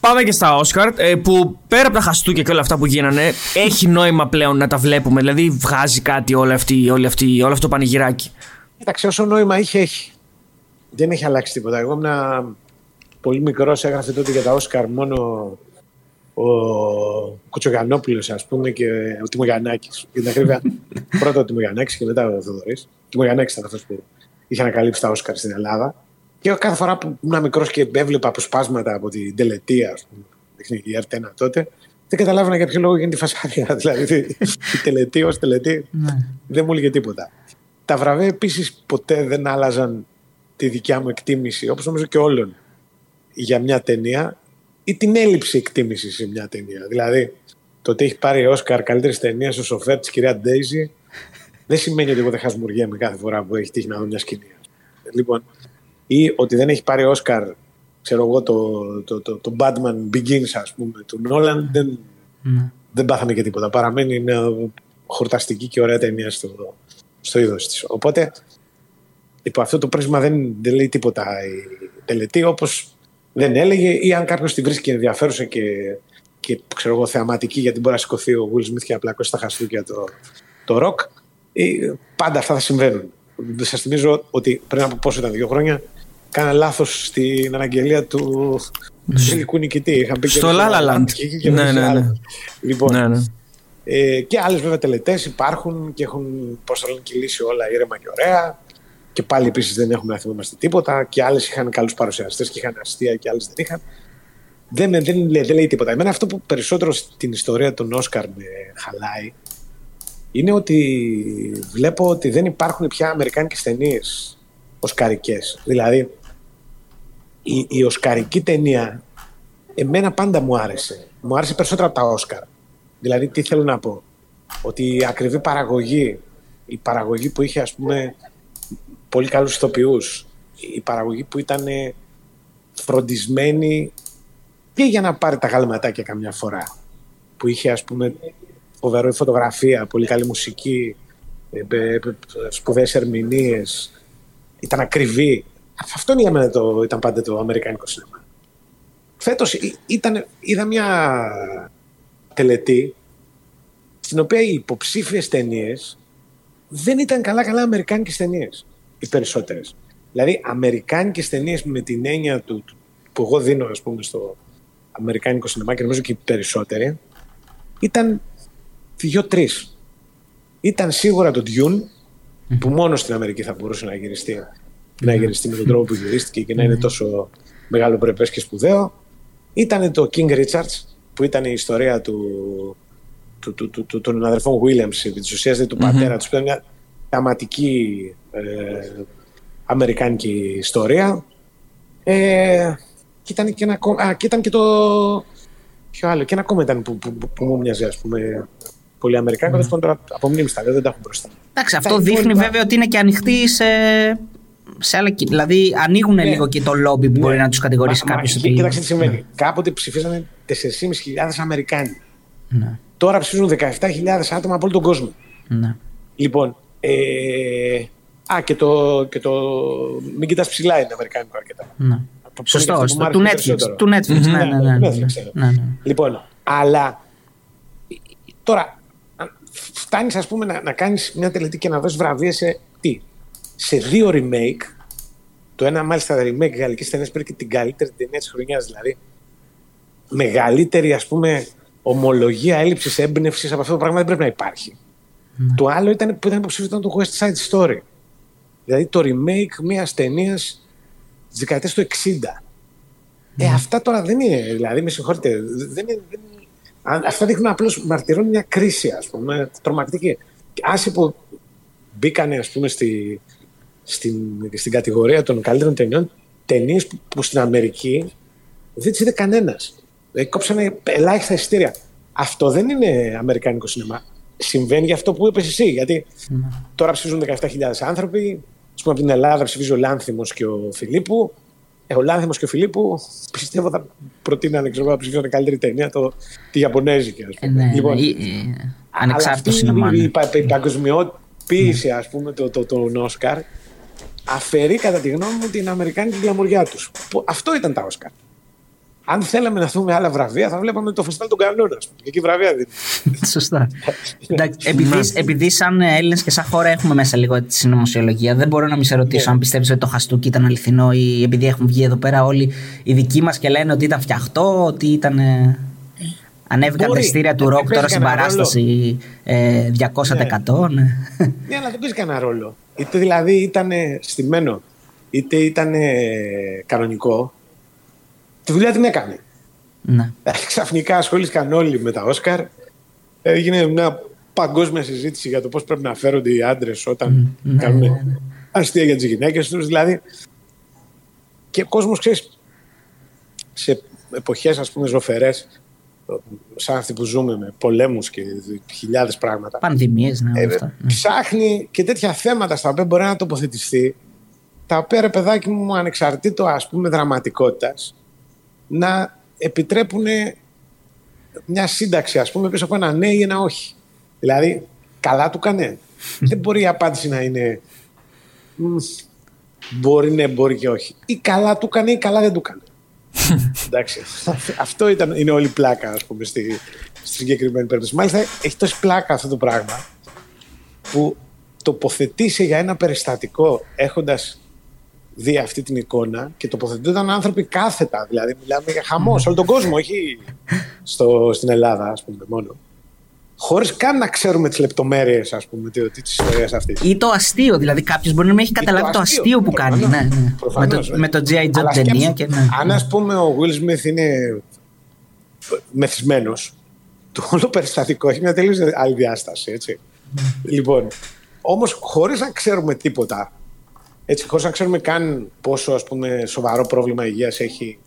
Πάμε και στα Όσκαρ, ε, που πέρα από τα χαστούκια και όλα αυτά που γίνανε, έχει νόημα πλέον να τα βλέπουμε. Δηλαδή, βγάζει κάτι όλο, αυτή, όλη αυτή, όλο αυτό το πανηγυράκι. Κοίταξε, όσο νόημα είχε, έχει. Δεν έχει αλλάξει τίποτα. Εγώ ήμουν πολύ μικρός, έγραφε τότε για τα Όσκαρ μόνο ο Κουτσογιανόπουλος, ας πούμε, και ο Τιμογιαννάκης. Για την ακρίβεια, [LAUGHS] πρώτα ο Τιμογιαννάκης και μετά ο Θοδωρής. Ο Τιμογιαννάκης ήταν αυτός που είχε ανακαλύψει τα Όσκαρ στην Ελλάδα. Και κάθε φορά που ήμουν μικρός και έβλεπα αποσπάσματα από την τελετία, ας πούμε, η Αρτένα τότε, δεν καταλάβαινα για ποιο λόγο γίνεται η φασάρια. [LAUGHS] δηλαδή, η τελετή ως τελετή ναι. δεν μου έλεγε τίποτα. Τα βραβεία επίσης ποτέ δεν άλλαζαν τη δικιά μου εκτίμηση, όπως νομίζω και όλων για μια ταινία ή την έλλειψη εκτίμησης σε μια ταινία. Δηλαδή, το ότι έχει πάρει Όσκαρ καλύτερης ταινίας στο σοφέρ της κυρία Ντέιζι δεν σημαίνει ότι εγώ δεν χασμουριέμαι κάθε φορά που έχει τύχει να δω μια σκηνή. Λοιπόν, ή ότι δεν έχει πάρει Όσκαρ, ξέρω εγώ, το, το, το, το Batman Begins, ας πούμε, του Νόλαν, δεν, mm. δεν πάθαμε και τίποτα. Παραμένει μια χορταστική και ωραία ταινία στο, στο είδος της. Οπότε, υπό αυτό το πρίσμα δεν, δεν λέει τίποτα η τελετή, όπως δεν έλεγε, ή αν κάποιος τη βρίσκει ενδιαφέρουσα και, και ξέρω εγώ, θεαματική, γιατί μπορεί να σηκωθεί ο Will Smith και να πλακώσει τα χαστούκια το, το ροκ. Πάντα αυτά θα συμβαίνουν. Σας θυμίζω ότι πριν από πόσο ήταν, δύο χρόνια, κάνα λάθος στην αναγγελία του, του τελικού νικητή. Στο Λάλαλαντ. Ναι, ναι, ναι. Λοιπόν, ναι, ναι. Ε, και άλλες βέβαια τελετές υπάρχουν και έχουν πώς θα λένε κυλήσει όλα ήρεμα και ωραία. Και πάλι επίσης δεν έχουμε να θυμόμαστε τίποτα. Και άλλες είχαν καλούς παρουσιαστές και είχαν αστεία και άλλες δεν είχαν. Δεν, δεν, δεν, λέει, δεν λέει τίποτα. Εμένα αυτό που περισσότερο στην ιστορία των Όσκαρ με χαλάει είναι ότι βλέπω ότι δεν υπάρχουν πια αμερικάνικες ταινίες οσκαρικές. Δηλαδή, η, η οσκαρική ταινία εμένα πάντα μου άρεσε. Μου άρεσε περισσότερο από τα Όσκαρ. Δηλαδή, τι θέλω να πω. Ότι η ακριβή παραγωγή, η παραγωγή που είχε ας πούμε πολύ καλούς ηθοποιούς, η παραγωγή που ήταν φροντισμένη και για να πάρει τα γαλματάκια καμιά φορά. Που είχε ας πούμε φοβερή φωτογραφία, πολύ καλή μουσική, ε, ε, σπουδαίες ερμηνείες, ήταν ακριβή. Αυτό είναι για μένα το, ήταν πάντα το αμερικάνικο σινεμά. Φέτος ήταν, είδα μια τελετή στην οποία οι υποψήφιες ταινίες δεν ήταν καλά-καλά αμερικάνικες ταινίες. Οι περισσότερες. Δηλαδή, αμερικάνικες ταινίες με την έννοια του, που εγώ δίνω, ας πούμε, στο αμερικάνικο σινεμά και νομίζω και οι περισσότεροι, ήταν δύο-τρεις. Ήταν σίγουρα το Dune, που μόνο στην Αμερική θα μπορούσε να γυριστεί, να γυριστεί με τον τρόπο που γυρίστηκε και να είναι τόσο μεγάλο πρεπέ και σπουδαίο. Ήταν το King Richards, που ήταν η ιστορία του, του, του, του, του των αδερφών Williams, επί της ουσίας δηλαδή του πατέρα τους, που ήταν μια θεαματική ε, αμερικάνικη ιστορία. Ε, και ήταν και, ένα, α, και ήταν και το... Ποιο άλλο, και ένα ακόμα ήταν που, που, που, που μου μοιάζει, ας πούμε, πολύ Αμερικάνικο. Mm. Τώρα από μνήμης τα δεν τα έχουν μπροστά. Εντάξει, αυτό δείχνει βέβαια ότι είναι και ανοιχτή σε, σε άλλα. Δηλαδή ανοίγουν ναι. λίγο και το λόμπι που ναι. μπορεί να τους κατηγορήσει κάποιος. Κοίταξε τι συμβαίνει. Ναι. Κάποτε ψηφίζανε 4.500 Αμερικάνοι. Ναι. Τώρα ψηφίζουν 17.000 άτομα από όλο τον κόσμο. Ναι. Λοιπόν. Ε, α, και το, και το. Μην κοιτάς ψηλά είναι Αμερικάνικο αρκετά. Ναι. Σωστό, του Netflix. Του Netflix, ναι, ναι, ναι, ναι, ναι. Λοιπόν, αλλά τώρα φτάνεις, ας πούμε, να, να κάνεις μια τελετή και να δώσεις βραβεία σε τι; Σε δύο remake. Το ένα, μάλιστα, remake γαλλικής ταινίας πήρε και την καλύτερη ταινία της χρονιάς. Δηλαδή, μεγαλύτερη, ας πούμε, ομολογία έλλειψης έμπνευσης από αυτό το πράγμα δεν πρέπει να υπάρχει. Ναι. Το άλλο ήταν, που ήταν υποψήφιο ήταν το West Side Story. Δηλαδή το remake μιας ταινίας της δεκαετίας του 60. Ε, ναι. αυτά τώρα δεν είναι. Δηλαδή, με συγχωρείτε, δεν είναι, δεν Αυτά δείχνουν απλώς μαρτυρώνουν μια κρίση, ας πούμε, τρομακτική. Άσοι που μπήκανε, ας πούμε, στη, στην, στην κατηγορία των καλύτερων ταινιών, ταινίες που, που, στην Αμερική δεν τις είδε κανένας. Δηλαδή, κόψανε ελάχιστα εισιτήρια. Αυτό δεν είναι αμερικάνικο σινεμά. Συμβαίνει για αυτό που είπες εσύ. Γιατί mm. τώρα ψηφίζουν 17.000 άνθρωποι. Α πούμε, από την Ελλάδα ψηφίζει ο Λάνθιμος και ο Φιλίππου. Ε, ο Λάνθιμος και ο Φιλίππου πιστεύω θα προτείνανε ξέρω, να ψηφίσουν καλύτερη ταινία το, τη Ιαπωνέζικη. Ας πούμε. Ε, ναι, λοιπόν, ναι, ε, ανεξάρτητος σινεμά. Η, η, η, η παγκοσμιοποίηση ας πούμε το, το, το, το Όσκαρ αφαιρεί κατά τη γνώμη μου την Αμερικάνικη γλαμουριά τους. Αυτό ήταν τα Όσκαρ αν θέλαμε να δούμε άλλα βραβεία, θα βλέπαμε το φεστιβάλ των κανόνων. Και εκεί βραβεία δίνει. [LAUGHS] Σωστά. επειδή, επειδή σαν Έλληνες και σαν χώρα έχουμε μέσα λίγο τη συνωμοσιολογία, δεν μπορώ να μην σε ρωτήσω ναι. αν πιστεύεις ότι το χαστούκι ήταν αληθινό ή επειδή έχουν βγει εδώ πέρα όλοι οι δικοί μας και λένε ότι ήταν φτιαχτό, ότι ήταν. Ανέβηκαν τα ειστήρια του ροκ τώρα στην παράσταση 200%. Ε, ναι, ναι αλλά δεν παίζει κανένα ρόλο. Είτε δηλαδή ήταν στημένο, είτε ήταν κανονικό, Τη δουλειά την έκανε. Ναι. Ε, ξαφνικά ασχολήθηκαν όλοι με τα Όσκαρ. Έγινε μια παγκόσμια συζήτηση για το πώς πρέπει να φέρονται οι άντρες όταν mm, κάνουν ναι, ναι. αστεία για τις γυναίκες τους. Δηλαδή. Και ο κόσμος ξέρεις. σε εποχές ας πούμε ζωφερές σαν αυτή που ζούμε με πολέμους και χιλιάδες πράγματα Πανδημίες, ναι, ε, αυτά. Ναι. ψάχνει και τέτοια θέματα στα οποία μπορεί να τοποθετηθεί τα οποία ρε παιδάκι μου ανεξαρτήτως ας πούμε δραματικότητας να επιτρέπουν μια σύνταξη ας πούμε πίσω από ένα ναι ή ένα όχι. Δηλαδή καλά του κάνε. Δεν μπορεί η απάντηση να είναι «Μμ, μπορεί ναι, μπορεί και όχι. Ή καλά του έκανε ή καλά δεν του έκανε. Εντάξει. Αυτό ήταν, είναι όλη η πλάκα, ας πούμε, στη, στη συγκεκριμένη περίπτωση. Μάλιστα, έχει τόση πλάκα αυτό το πράγμα που τοποθετήσει για ένα περιστατικό έχοντας δει αυτή την εικόνα και τοποθετούνταν άνθρωποι κάθετα. Δηλαδή, μιλάμε για χαμός σε όλο τον κόσμο, όχι στο, στην Ελλάδα, ας πούμε, μόνο. Χωρίς καν να ξέρουμε τις λεπτομέρειες, ας πούμε, της ιστορίας αυτής. Ή το αστείο, δηλαδή κάποιος μπορεί να μην έχει καταλάβει το αστείο που κάνει. προφανώς. Ναι, ναι. Με, Προφανώς, το, ε. με το G.I. Joe Αλλά ταινία σκέψου, και. Ναι. Αν ας πούμε ο Will Smith είναι μεθυσμένος, το όλο περιστατικό έχει μια τελείως άλλη διάσταση. Έτσι. λοιπόν, όμως χωρίς να ξέρουμε τίποτα, έτσι, χωρίς να ξέρουμε καν πόσο ας πούμε, σοβαρό πρόβλημα υγείας έχει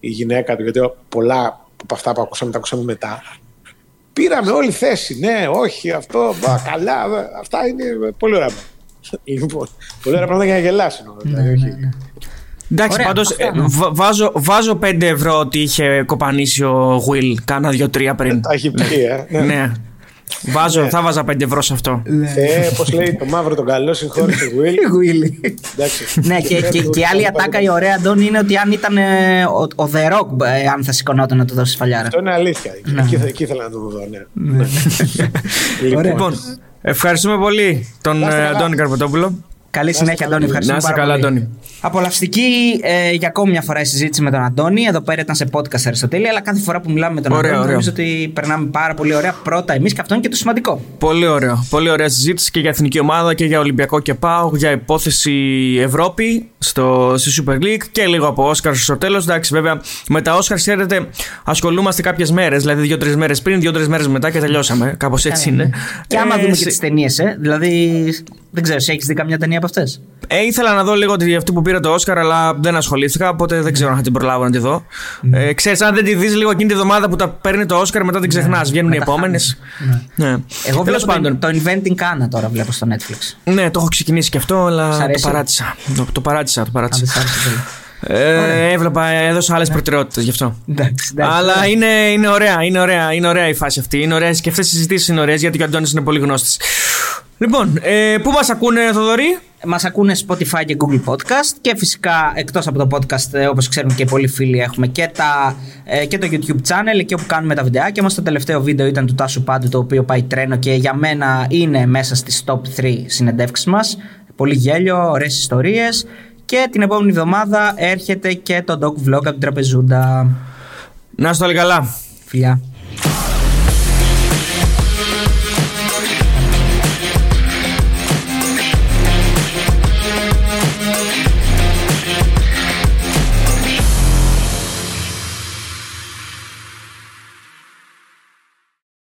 η γυναίκα του, γιατί πολλά από αυτά που ακούσαμε τα ακούσαμε μετά. Πήραμε όλη θέση. Ναι, όχι, αυτό, μπα, καλά. βα, Αυτά είναι πολύ ωραία. Λοιπόν, πολύ ωραία πράγματα για να γελάσει. εννοώ, δηλαδή, όχι- Εντάξει, Ωραία, πάντως αυτά, ναι. βάζω, βάζω 5 ευρώ ότι είχε κοπανίσει ο Will κάνα 2-3 πριν. Τα έχει πει, ε. Ναι. Ναι. Βάζω, θα βάζα 5 ευρώ σε αυτό. Ε, πώς λέει το μαύρο τον καλό, συγχώρησε Will. Γουίλι. [LAUGHS] Εντάξει. ναι, και, και, και η άλλη ατάκα η ωραία, Αντώνη, είναι ότι αν ήταν ε, ο, ο The Rock, ε, αν θα σηκωνόταν να του δώσει φαλιάρα. Αυτό είναι αλήθεια. Εκεί, εκεί ήθελα να το δω, ναι. ναι. Ωραία. [LAUGHS] Λοιπόν, ευχαριστούμε πολύ τον Να είστε ε, καλά. Αντώνη Καρποτόπουλο. Καλή συνέχεια, Αντώνη. Ευχαριστούμε Να είστε πάρα καλά, πολύ. Αντώνη. Απολαυστική ε, για ακόμη μια φορά η συζήτηση με τον Αντώνη. Εδώ πέρα ήταν σε podcast Αριστοτέλη, αλλά κάθε φορά που μιλάμε με τον Ωραίο, Αντώνη ωραίο. νομίζω ότι περνάμε πάρα πολύ ωραία πρώτα εμείς και αυτό είναι και το σημαντικό. Πολύ ωραίο. Πολύ ωραία συζήτηση και για εθνική ομάδα και για Ολυμπιακό και ΠΑΟΚ, για υπόθεση Ευρώπη στο, στη Super League και λίγο από Όσκαρ στο τέλος. Εντάξει, βέβαια, με τα Όσκαρ, ξέρετε, ασχολούμαστε κάποιες μέρες, δηλαδή δύο-τρεις μέρες πριν, δύο-τρεις μέρες μετά και τελειώσαμε. Κάπως έτσι είναι. Και άμα Ε, δούμε σε- και τις ταινίες, ε, δηλαδή. Δεν ξέρω, έχεις δει καμιά ταινία από αυτές; Ε, ήθελα να δω λίγο τη, αυτή που πήρε το Όσκαρ, αλλά δεν ασχολήθηκα, οπότε δεν ξέρω αν θα την προλάβω να τη δω. Ε, ξέρεις, αν δεν τη δεις λίγο εκείνη τη εβδομάδα που τα παίρνει το Όσκαρ, μετά την ξεχνάς. Βγαίνουν οι μετά επόμενες. Ναι. Εγώ Τέλος βλέπω το, το Inventing Anna τώρα, βλέπω στο Netflix. Ναι, το έχω ξεκινήσει και αυτό, Σ' αλλά το αρέσει; παράτησα. Το, το παράτησα, το Αν παράτησα. δεν σ' άρεσε πολύ. Ε, έβλεπα, έδωσα άλλες προτεραιότητες γι' αυτό. Εντάξει, εντάξει. Αλλά είναι, είναι ωραία, είναι ωραία, είναι ωραία η φάση αυτή. Είναι ωραία και αυτές οι συζητήσεις είναι ωραίες γιατί και ο Αντώνης είναι πολύ γνώστης. Λοιπόν, ε, πού μας ακούνε, Θοδωρή; Μας ακούνε Spotify και Google Podcast και φυσικά εκτός από το podcast, ε, όπως ξέρουν και πολλοί φίλοι, έχουμε και, τα, ε, και το YouTube channel εκεί όπου κάνουμε τα βιντεάκια μας. Το τελευταίο βίντεο ήταν του Τάσου Πάντου, το οποίο πάει τρένο και για μένα είναι μέσα στις top 3 συνεντεύξεις μας. Πολύ γέλιο, ωραίες ιστορίες. Και την επόμενη εβδομάδα έρχεται και το dog vlog από την τραπεζούντα. Να είστε όλοι καλά. Φιλιά.